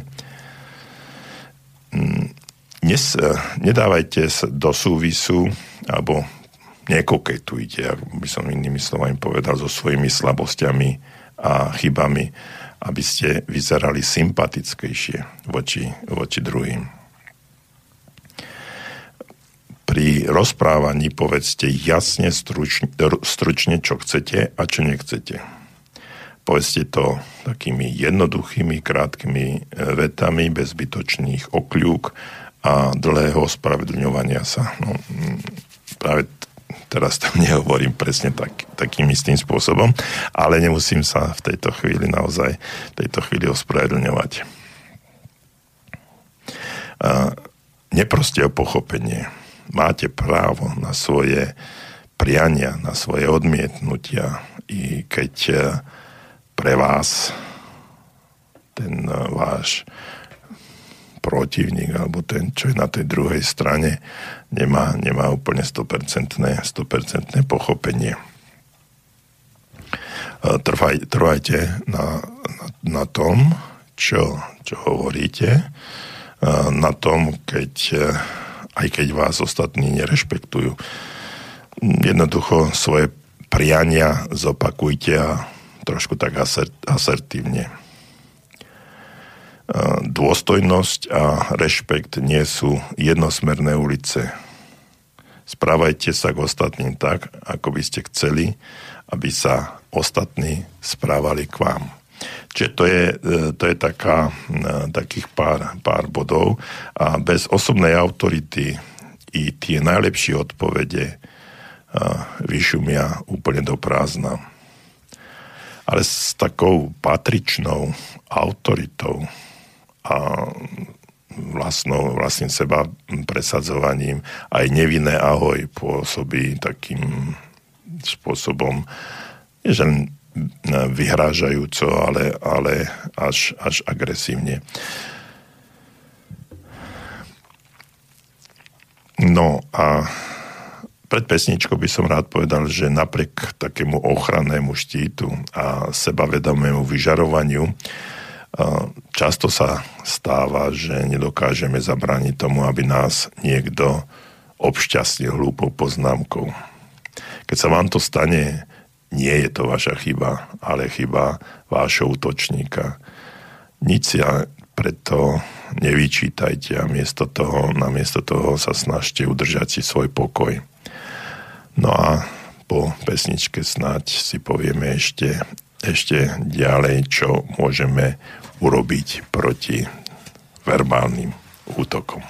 Speaker 1: Mm, nes, nedávajte do súvisu alebo nekoketujte, ako by som inými slovami povedal, so svojimi slabosťami a chybami, aby ste vyzerali sympatickejšie voči, voči druhým. Pri rozprávaní povedzte jasne, stručne, stručne, čo chcete a čo nechcete. Povedzte to takými jednoduchými, krátkými e, vetami, bez zbytočných okľúk a dlhého spravedlňovania sa. No, práve teraz tam nehovorím presne tak, takým istým spôsobom, ale nemusím sa v tejto chvíli naozaj v tejto chvíli ospravedlňovať. Neproste o pochopenie. Máte právo na svoje priania, na svoje odmietnutia, i keď e, pre vás ten e, váš protivník alebo ten, čo je na tej druhej strane, nemá, nemá úplne 100%, 100% pochopenie. Trvaj, trvajte na, na, na tom, čo, čo hovoríte, na tom, keď, aj keď vás ostatní nerešpektujú. Jednoducho svoje priania zopakujte a trošku tak asertívne dôstojnosť a rešpekt nie sú jednosmerné ulice. Správajte sa k ostatným tak, ako by ste chceli, aby sa ostatní správali k vám. Čiže to je, e, to je taká, e, takých pár, pár bodov a bez osobnej autority i tie najlepšie odpovede e, vyšumia úplne do prázdna. Ale s takou patričnou autoritou a vlastnou, vlastným seba presadzovaním aj nevinné ahoj pôsobí takým spôsobom, že vyhrážajúco, ale, ale až, až agresívne. No a pred pesničkou by som rád povedal, že napriek takému ochrannému štítu a sebavedomému vyžarovaniu Často sa stáva, že nedokážeme zabrániť tomu, aby nás niekto obšťastnil hlúpou poznámkou. Keď sa vám to stane, nie je to vaša chyba, ale chyba vášho útočníka. Nič si preto nevyčítajte a miesto toho, namiesto toho sa snažte udržať si svoj pokoj. No a po pesničke snáď si povieme ešte, ešte ďalej, čo môžeme urobiť proti verbálnym útokom.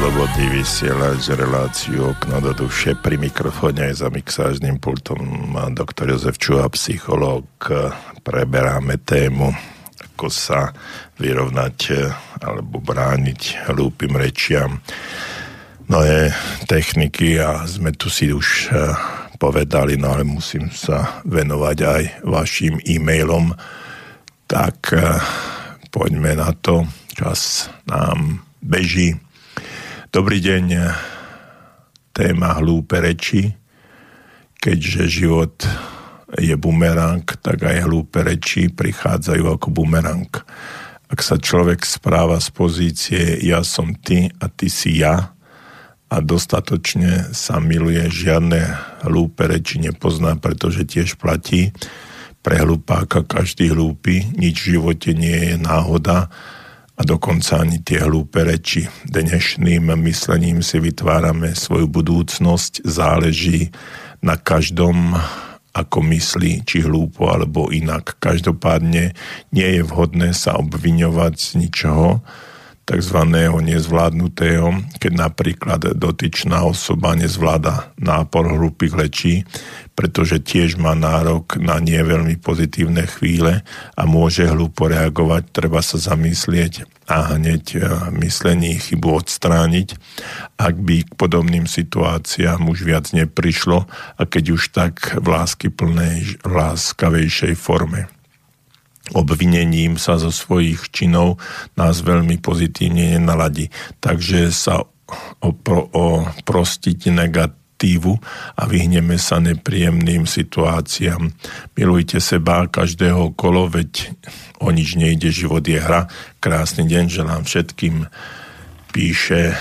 Speaker 1: Slobodný vysielač, reláciu okno do duše. Pri mikrofóne aj za mixážnym pultom doktor Jozef Čuha, psychológ. Preberáme tému, ako sa vyrovnať alebo brániť hlúpým rečiam. Mnohé techniky a sme tu si už eh, povedali, no ale musím sa venovať aj vašim e-mailom. Tak eh, poďme na to čas nám beží. Dobrý deň, téma hlúpe reči. Keďže život je bumerang, tak aj hlúpe reči prichádzajú ako bumerang. Ak sa človek správa z pozície ja som ty a ty si ja a dostatočne sa miluje, žiadne hlúpe reči nepozná, pretože tiež platí pre hlupáka každý hlúpy, nič v živote nie je náhoda, a dokonca ani tie hlúpe reči. Dnešným myslením si vytvárame svoju budúcnosť, záleží na každom, ako myslí, či hlúpo alebo inak. Každopádne nie je vhodné sa obviňovať z ničoho, tzv. nezvládnutého, keď napríklad dotyčná osoba nezvláda nápor hrubých lečí, pretože tiež má nárok na nie veľmi pozitívne chvíle a môže hlúpo reagovať, treba sa zamyslieť a hneď e, myslení chybu odstrániť, ak by k podobným situáciám už viac neprišlo a keď už tak v lásky plnej, láskavejšej forme obvinením sa zo svojich činov nás veľmi pozitívne nenaladí. Takže sa oprostiť negatívu a vyhneme sa nepríjemným situáciám. Milujte seba každého kolo, veď o nič nejde, život je hra. Krásny deň želám všetkým, píše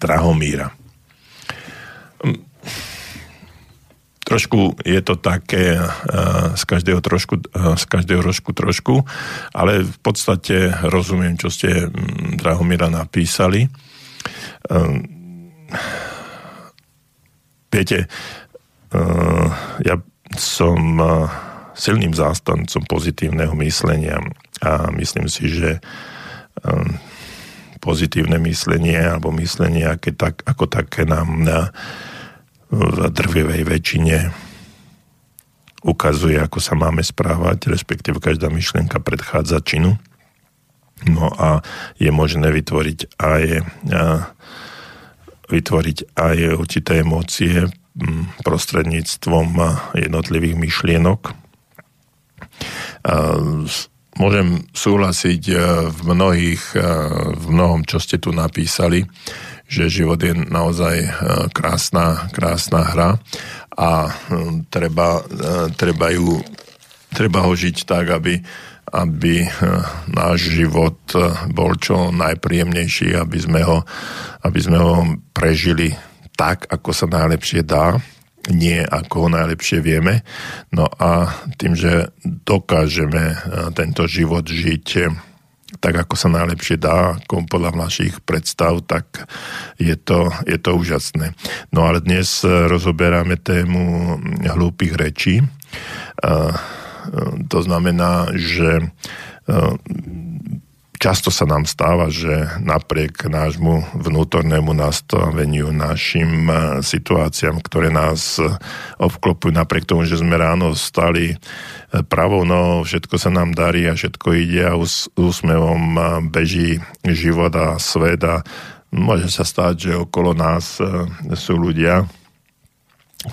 Speaker 1: Drahomíra trošku je to také uh, z každého trošku, uh, z každého rožku trošku, ale v podstate rozumiem, čo ste um, Drahomíra napísali. Um, viete, uh, ja som silným zástancom pozitívneho myslenia a myslím si, že um, pozitívne myslenie alebo myslenie ako, tak, ako také nám v drvivej väčšine ukazuje, ako sa máme správať, respektíve každá myšlienka predchádza činu. No a je možné vytvoriť aj, vytvoriť aj určité emócie prostredníctvom jednotlivých myšlienok. Môžem súhlasiť v mnohých, v mnohom, čo ste tu napísali, že život je naozaj e, krásna, krásna hra a e, treba, e, treba, ju, treba ho žiť tak, aby, aby náš život bol čo najpríjemnejší, aby sme ho, aby sme ho prežili tak, ako sa najlepšie dá, nie ako ho najlepšie vieme. No a tým, že dokážeme tento život žiť tak ako sa najlepšie dá, ako podľa našich predstav, tak je to, je to úžasné. No ale dnes rozoberáme tému hlúpých rečí. To znamená, že často sa nám stáva, že napriek nášmu vnútornému nastaveniu, našim e, situáciám, ktoré nás e, obklopujú, napriek tomu, že sme ráno stali e, pravou no, všetko sa nám darí a všetko ide a úsmevom beží život a svet a môže sa stať, že okolo nás sú ľudia,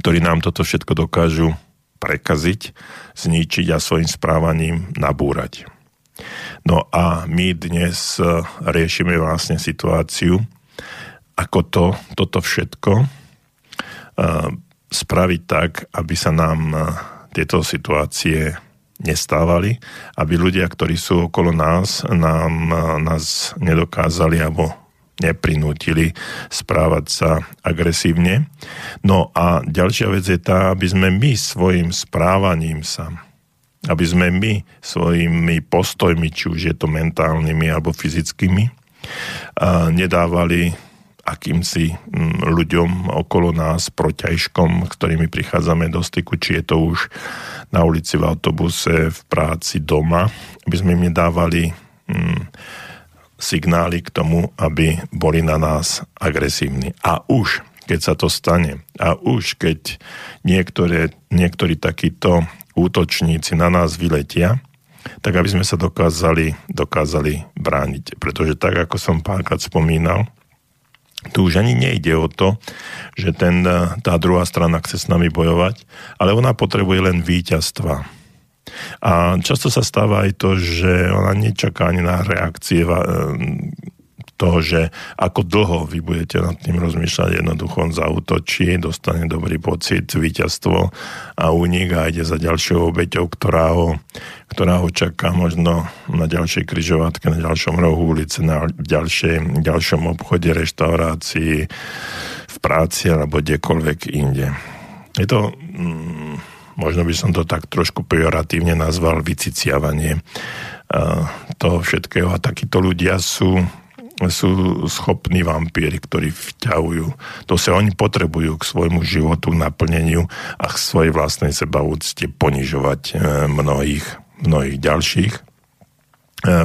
Speaker 1: ktorí nám toto všetko dokážu prekaziť, zničiť a svojim správaním nabúrať. No a my dnes e, riešime vlastne situáciu, ako to, toto všetko e, spraviť tak, aby sa nám e, tieto situácie nestávali, aby ľudia, ktorí sú okolo nás, nám, nás nedokázali alebo neprinútili správať sa agresívne. No a ďalšia vec je tá, aby sme my svojim správaním sa aby sme my svojimi postojmi, či už je to mentálnymi alebo fyzickými, nedávali akýmsi ľuďom okolo nás, proťažkom, ktorými prichádzame do styku, či je to už na ulici, v autobuse, v práci, doma, aby sme im nedávali signály k tomu, aby boli na nás agresívni. A už keď sa to stane a už keď niektoré, niektorí takíto útočníci na nás vyletia, tak aby sme sa dokázali, dokázali brániť. Pretože tak, ako som párkrát spomínal, tu už ani nejde o to, že ten, tá druhá strana chce s nami bojovať, ale ona potrebuje len víťazstva. A často sa stáva aj to, že ona nečaká ani na reakcie toho, že ako dlho vy budete nad tým rozmýšľať, jednoducho on zautočí, dostane dobrý pocit, víťazstvo a únik a ide za ďalšou obeťou, ktorá ho, ktorá ho čaká možno na ďalšej kryžovatke, na ďalšom rohu ulice, na ďalšej, ďalšom obchode, reštaurácii, v práci alebo kdekoľvek inde. Je to, mm, možno by som to tak trošku pejoratívne nazval, vyciciavanie toho všetkého a takíto ľudia sú sú schopní vampíry, ktorí vťahujú. To sa oni potrebujú k svojmu životu, naplneniu a k svojej vlastnej sebaúcte ponižovať e, mnohých, mnohých ďalších e,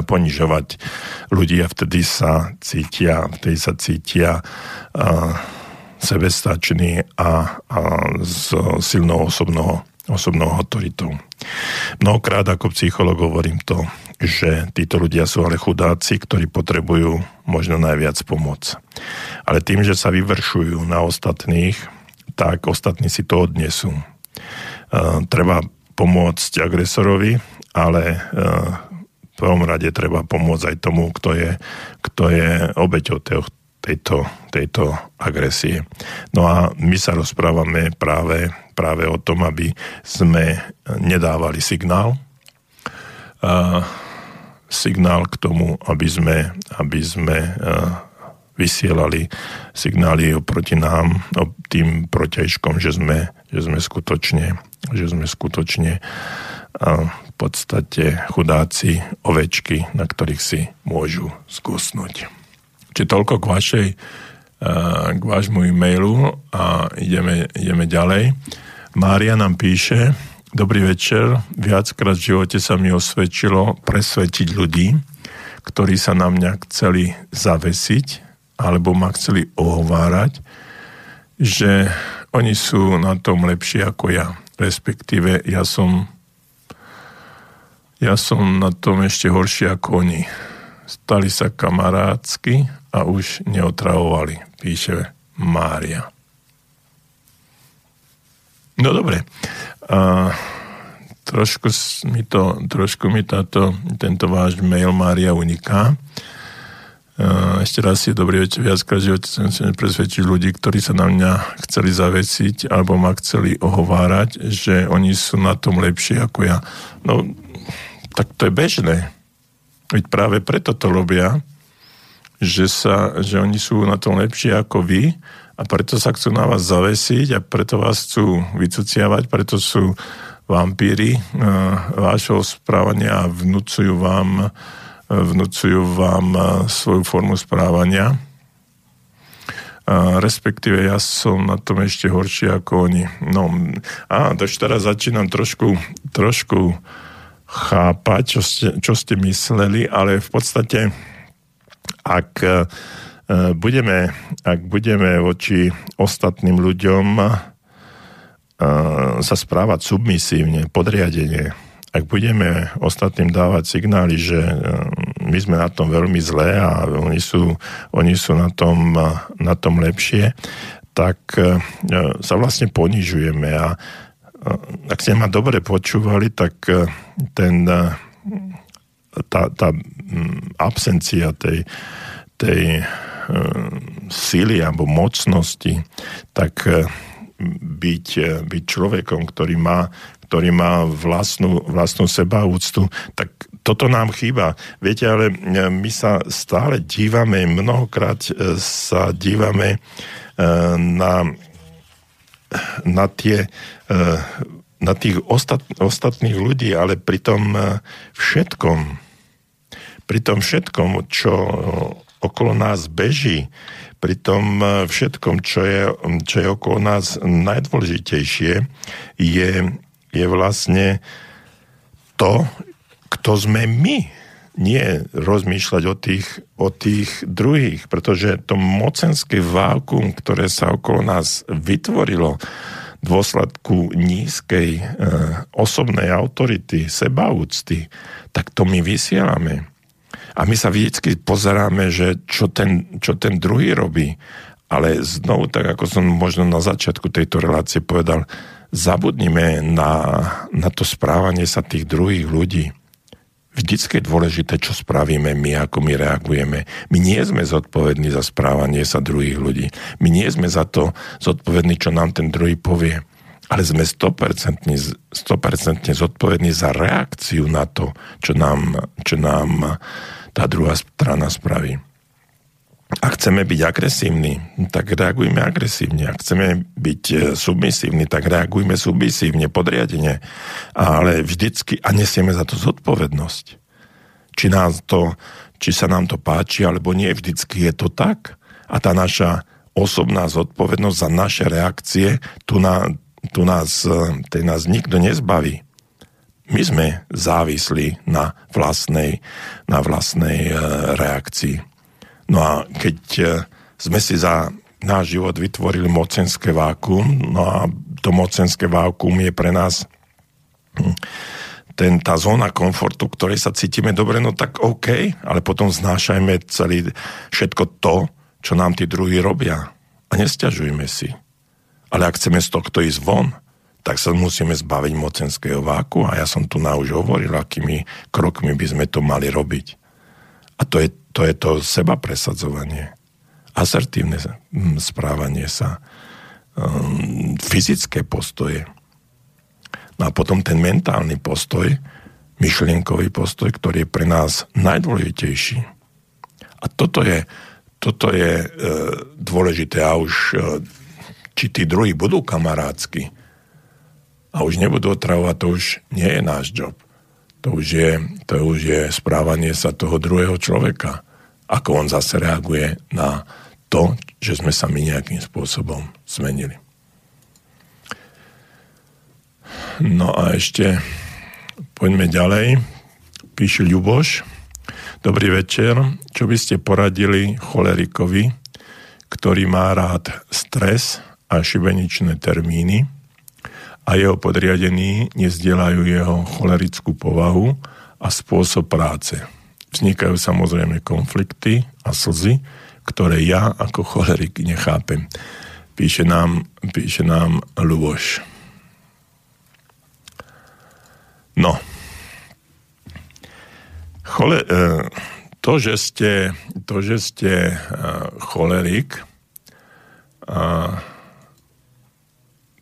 Speaker 1: ponižovať ľudí a vtedy sa cítia, vtedy sa cítia uh, sebestační a, a s silnou osobnou, osobnou autoritou. Mnohokrát ako psycholog hovorím to, že títo ľudia sú ale chudáci, ktorí potrebujú možno najviac pomoc. Ale tým, že sa vyvršujú na ostatných, tak ostatní si to odnesú. Uh, treba pomôcť agresorovi, ale uh, v prvom rade treba pomôcť aj tomu, kto je, kto je obeťou tejto, tejto agresie. No a my sa rozprávame práve, práve o tom, aby sme nedávali signál, uh, signál k tomu, aby sme, aby sme e, vysielali signály oproti nám, tým protiažkom, že sme, že sme skutočne, že sme skutočne v podstate chudáci ovečky, na ktorých si môžu skúsnuť. Čiže toľko k vašej k vášmu e-mailu a ideme, ideme ďalej. Mária nám píše, Dobrý večer. Viackrát v živote sa mi osvedčilo presvedčiť ľudí, ktorí sa na mňa chceli zavesiť alebo ma chceli ohovárať, že oni sú na tom lepšie ako ja. Respektíve ja som ja som na tom ešte horšie ako oni. Stali sa kamarádsky a už neotravovali, píše Mária. No dobre. A trošku mi to, trošku mi táto, tento váš mail Mária uniká. Ešte raz si dobrý večer, viackrát živote som sa presvedčiť ľudí, ktorí sa na mňa chceli zavesiť alebo ma chceli ohovárať, že oni sú na tom lepšie ako ja. No, tak to je bežné. Veď práve preto to robia, že, sa, že oni sú na tom lepšie ako vy a preto sa chcú na vás zavesiť a preto vás chcú vycuciavať, preto sú vampíry uh, vášho správania a vnúcujú vám vnúcujú vám svoju formu správania. A respektíve ja som na tom ešte horší ako oni. No, a už teraz začínam trošku, trošku chápať, čo ste, čo ste mysleli, ale v podstate ak budeme, ak budeme voči ostatným ľuďom sa správať submisívne, podriadenie, ak budeme ostatným dávať signály, že e, my sme na tom veľmi zlé a oni sú, oni sú na, tom, na tom lepšie, tak sa vlastne ponižujeme a ak ste ma dobre počúvali, tak ten, tá, tá absencia tej, tej síly alebo mocnosti, tak byť, byť človekom, ktorý má, ktorý má vlastnú, vlastnú sebaúctu, tak toto nám chýba. Viete, ale my sa stále dívame, mnohokrát e, sa dívame e, na, na tie e, na tých ostat, ostatných ľudí, ale pri tom všetkom, pri tom všetkom, čo okolo nás beží, pri tom e, všetkom, čo je, čo je okolo nás najdôležitejšie, je, je vlastne to, kto sme my. Nie rozmýšľať o tých, o tých druhých, pretože to mocenské vákum, ktoré sa okolo nás vytvorilo, v dôsledku nízkej e, osobnej autority, sebaúcty, tak to my vysielame. A my sa vždycky pozeráme, že čo ten, čo ten druhý robí. Ale znovu, tak ako som možno na začiatku tejto relácie povedal, zabudnime na, na to správanie sa tých druhých ľudí. Vždycky je dôležité, čo spravíme my, ako my reagujeme. My nie sme zodpovední za správanie sa druhých ľudí. My nie sme za to zodpovední, čo nám ten druhý povie. Ale sme 100%, 100% zodpovední za reakciu na to, čo nám, čo nám tá druhá strana spraví. Ak chceme byť agresívni, tak reagujme agresívne. Ak chceme byť e, submisívni, tak reagujme submisívne, podriadene. Ale vždycky, a nesieme za to zodpovednosť. Či, nás to, či sa nám to páči, alebo nie, vždycky je to tak. A tá naša osobná zodpovednosť za naše reakcie, tu, na, tu nás, e, tej nás nikto nezbaví my sme závislí na vlastnej, na vlastnej e, reakcii. No a keď e, sme si za náš život vytvorili mocenské vákum, no a to mocenské vákum je pre nás hm, ten, tá zóna komfortu, ktorej sa cítime dobre, no tak OK, ale potom znášajme celý, všetko to, čo nám tí druhí robia. A nestiažujme si. Ale ak chceme z tohto ísť von, tak sa musíme zbaviť mocenského váku a ja som tu na už hovoril, akými krokmi by sme to mali robiť. A to je to, je to seba presadzovanie, asertívne správanie sa, um, fyzické postoje. No a potom ten mentálny postoj, myšlienkový postoj, ktorý je pre nás najdôležitejší. A toto je, toto je e, dôležité a už e, či tí druhí budú kamarádsky, a už nebudú otravovať, to už nie je náš job. To už je, to už je správanie sa toho druhého človeka. Ako on zase reaguje na to, že sme sa my nejakým spôsobom zmenili. No a ešte poďme ďalej. Píše Ľuboš. Dobrý večer. Čo by ste poradili cholerikovi, ktorý má rád stres a šibeničné termíny, a jeho podriadení nezdielajú jeho cholerickú povahu a spôsob práce. Vznikajú samozrejme konflikty a slzy, ktoré ja ako cholerik nechápem. Píše nám, píše nám Luboš. No. Chole, e, to, že ste, to, že ste e, cholerik,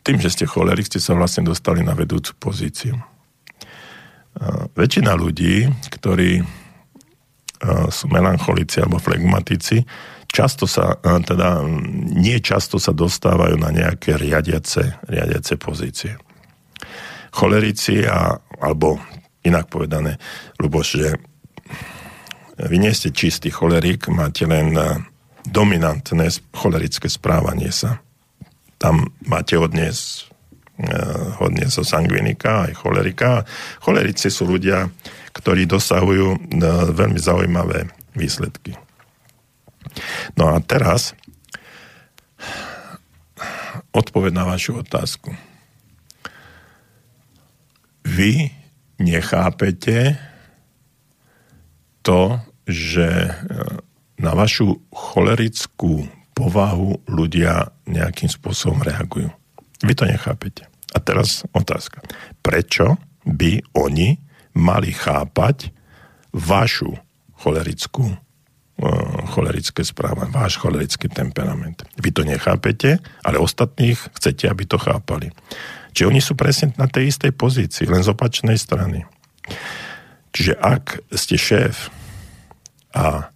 Speaker 1: tým, že ste cholerik, ste sa vlastne dostali na vedúcu pozíciu. Väčšina ľudí, ktorí sú melancholici alebo flegmatici, často sa, teda nie často sa dostávajú na nejaké riadiace, riadiace pozície. Cholerici a, alebo inak povedané, Luboš, že vy nie ste čistý cholerik, máte len dominantné cholerické správanie sa. Tam máte odnes hodne zo sangvinika aj cholerika. Cholerici sú ľudia, ktorí dosahujú veľmi zaujímavé výsledky. No a teraz odpoveď na vašu otázku. Vy nechápete to, že e, na vašu cholerickú povahu ľudia nejakým spôsobom reagujú. Vy to nechápete. A teraz otázka. Prečo by oni mali chápať vašu cholerickú cholerické správanie, váš cholerický temperament. Vy to nechápete, ale ostatných chcete, aby to chápali. Čiže oni sú presne na tej istej pozícii, len z opačnej strany. Čiže ak ste šéf a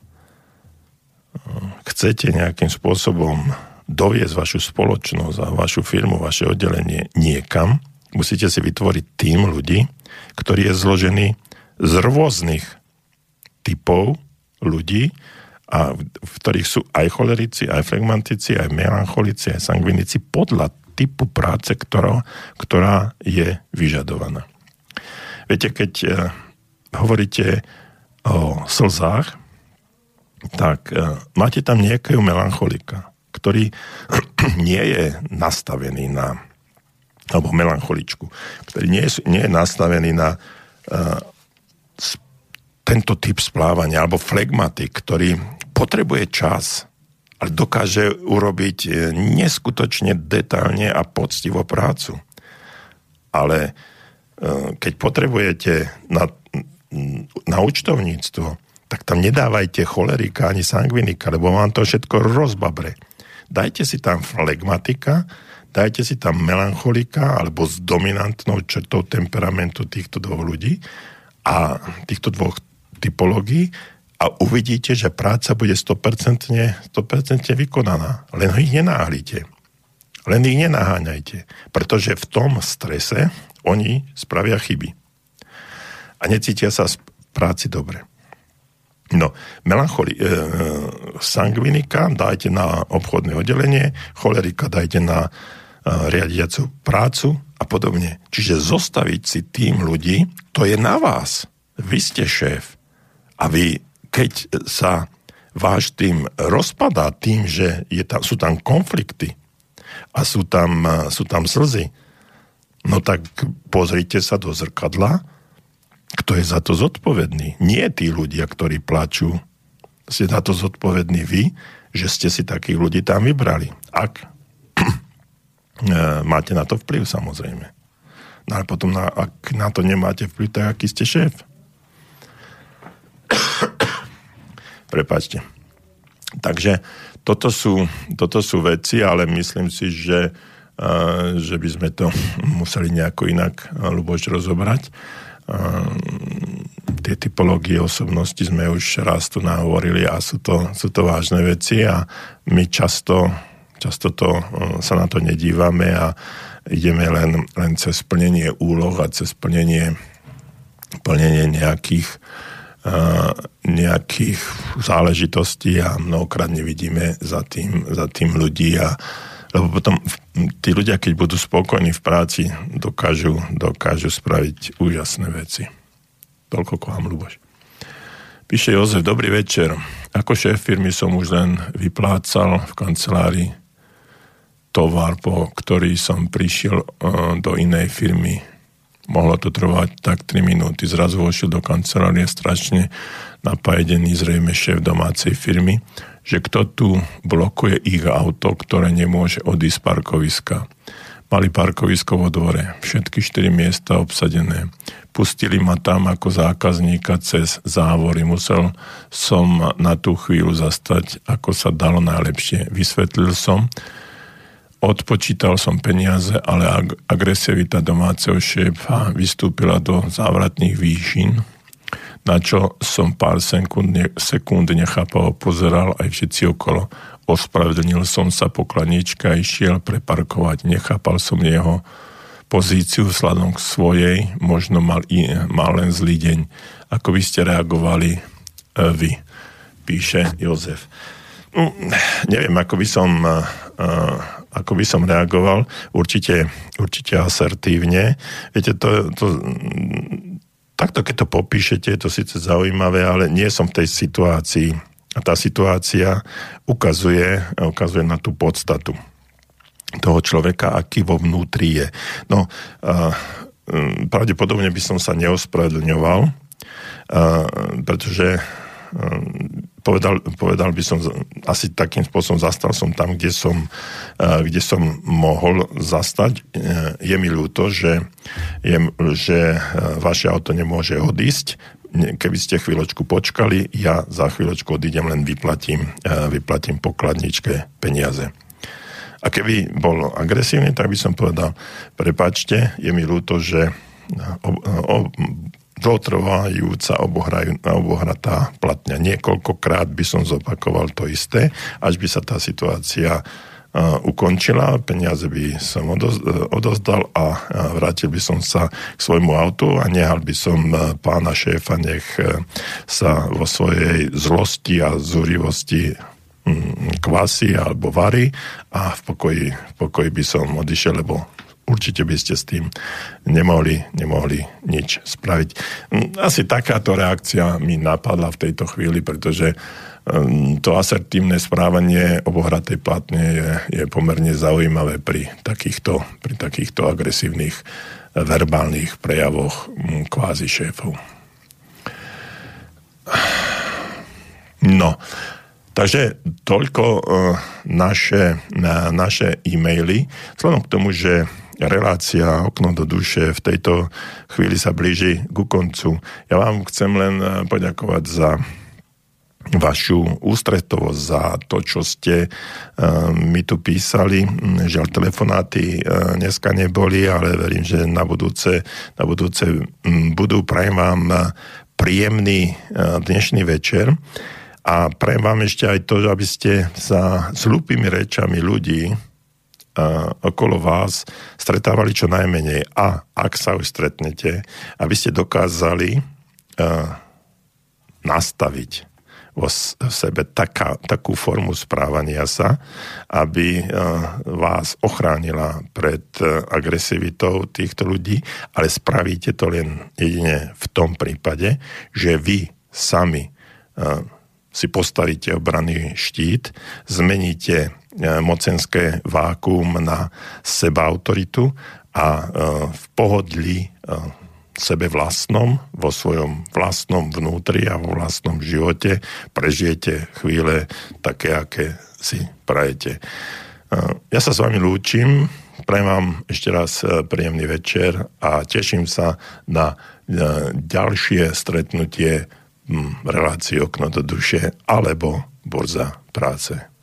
Speaker 1: chcete nejakým spôsobom doviesť vašu spoločnosť a vašu firmu, vaše oddelenie niekam, musíte si vytvoriť tým ľudí, ktorý je zložený z rôznych typov ľudí, a v ktorých sú aj cholerici, aj flegmatici, aj melancholici, aj sangvinici podľa typu práce, ktorá, ktorá je vyžadovaná. Viete, keď e, hovoríte o slzách, tak e, máte tam nejakého melancholika, ktorý nie je nastavený na alebo melancholičku, ktorý nie je, nie je nastavený na uh, tento typ splávania, alebo flegmatik, ktorý potrebuje čas, ale dokáže urobiť e, neskutočne detálne a poctivo prácu. Ale e, keď potrebujete na, na účtovníctvo, tak tam nedávajte cholerika ani sangvinika, lebo vám to všetko rozbabre. Dajte si tam flegmatika, dajte si tam melancholika alebo s dominantnou črtou temperamentu týchto dvoch ľudí a týchto dvoch typológií a uvidíte, že práca bude 100%, 100% vykonaná. Len ich nenáhlite. Len ich nenaháňajte. Pretože v tom strese oni spravia chyby. A necítia sa v práci dobre. No, melancholi, e, e, sangvinika dajte na obchodné oddelenie, cholerika dajte na e, riadiacu prácu a podobne. Čiže zostaviť si tým ľudí, to je na vás. Vy ste šéf. A vy keď sa váš tým rozpadá tým, že je tam, sú tam konflikty a sú tam, sú tam slzy, no tak pozrite sa do zrkadla, kto je za to zodpovedný. Nie tí ľudia, ktorí plačú. Ste za to zodpovední vy, že ste si takých ľudí tam vybrali. Ak máte na to vplyv, samozrejme. No ale potom, na, ak na to nemáte vplyv, tak aký ste šéf? Prepačte. Takže toto sú, toto sú veci, ale myslím si, že, uh, že by sme to museli nejako inak, uh, Luboš, rozobrať. Uh, tie typológie osobnosti sme už raz tu nahovorili a sú to, sú to vážne veci a my často, často to, sa na to nedívame a ideme len, len cez plnenie úloh a cez plnenie, plnenie nejakých nejakých záležitostí a mnohokrát nevidíme za tým, za tým ľudí a lebo potom tí ľudia, keď budú spokojní v práci, dokážu, dokážu spraviť úžasné veci. Toľko k vám, Luboš. Píše Jozef, dobrý večer. Ako šéf firmy som už len vyplácal v kancelárii tovar, po ktorý som prišiel do inej firmy mohlo to trvať tak 3 minúty. Zrazu vošiel do kancelárie strašne napájený zrejme šéf domácej firmy, že kto tu blokuje ich auto, ktoré nemôže odísť z parkoviska. Mali parkovisko vo dvore, všetky štyri miesta obsadené. Pustili ma tam ako zákazníka cez závory. Musel som na tú chvíľu zastať, ako sa dalo najlepšie. Vysvetlil som, Odpočítal som peniaze, ale ag- agresivita domáceho šéfa vystúpila do závratných výšin, na čo som pár sekúnd, ne- sekúnd nechápavo pozeral aj všetci okolo. Ospravedlnil som sa pokladnička a išiel preparkovať. Nechápal som jeho pozíciu vzhľadom k svojej, možno mal, i, mal len zlý deň. Ako by ste reagovali vy, píše Jozef. No, neviem, ako by som, ako by som reagoval. Určite, určite asertívne. Viete, to, to, takto keď to popíšete, je to síce zaujímavé, ale nie som v tej situácii. A tá situácia ukazuje, ukazuje na tú podstatu toho človeka, aký vo vnútri je. No, uh, pravdepodobne by som sa neospravedlňoval, uh, pretože uh, povedal, povedal by som asi takým spôsobom zastal som tam, kde som, uh, kde som mohol zastať. Uh, je mi ľúto, že, je, že uh, vaše auto nemôže odísť. Keby ste chvíľočku počkali, ja za chvíľočku odídem, len vyplatím, vyplatím pokladničke peniaze. A keby bol agresívny, tak by som povedal, prepačte, je mi ľúto, že dlhotrvajúca obohratá platňa. Niekoľkokrát by som zopakoval to isté, až by sa tá situácia uh, ukončila, peniaze by som odoz, odozdal a vrátil by som sa k svojmu autu a nehal by som uh, pána šéfa, nech sa vo svojej zlosti a zúrivosti Mm, kvasy alebo vary a v pokoji, v pokoji by som odišiel, lebo určite by ste s tým nemohli, nemohli nič spraviť. Mm, asi takáto reakcia mi napadla v tejto chvíli, pretože mm, to asertívne správanie obohratej platne je, je pomerne zaujímavé pri takýchto, pri takýchto agresívnych verbálnych prejavoch kvázi šéfov. No, Takže toľko uh, naše, naše e-maily. Vzhľadom k tomu, že relácia Okno do duše v tejto chvíli sa blíži ku koncu. Ja vám chcem len uh, poďakovať za vašu ústretovosť za to, čo ste uh, mi tu písali. Žiaľ, telefonáty uh, dneska neboli, ale verím, že na budúce, na budúce um, budú. Prajem vám príjemný dnešný večer. A prajem vám ešte aj to, aby ste sa s hlúpými rečami ľudí okolo vás stretávali čo najmenej. A ak sa už stretnete, aby ste dokázali nastaviť vo sebe taká, takú formu správania sa, aby vás ochránila pred uh, agresivitou týchto ľudí, ale spravíte to len jedine v tom prípade, že vy sami si postavíte obranný štít, zmeníte e, mocenské vákuum na seba autoritu a e, v pohodlí e, sebe vlastnom, vo svojom vlastnom vnútri a vo vlastnom živote prežijete chvíle také, aké si prajete. Ja sa s vami lúčim, prajem vám ešte raz príjemný večer a teším sa na ďalšie stretnutie relácii Okno do duše alebo Borza práce.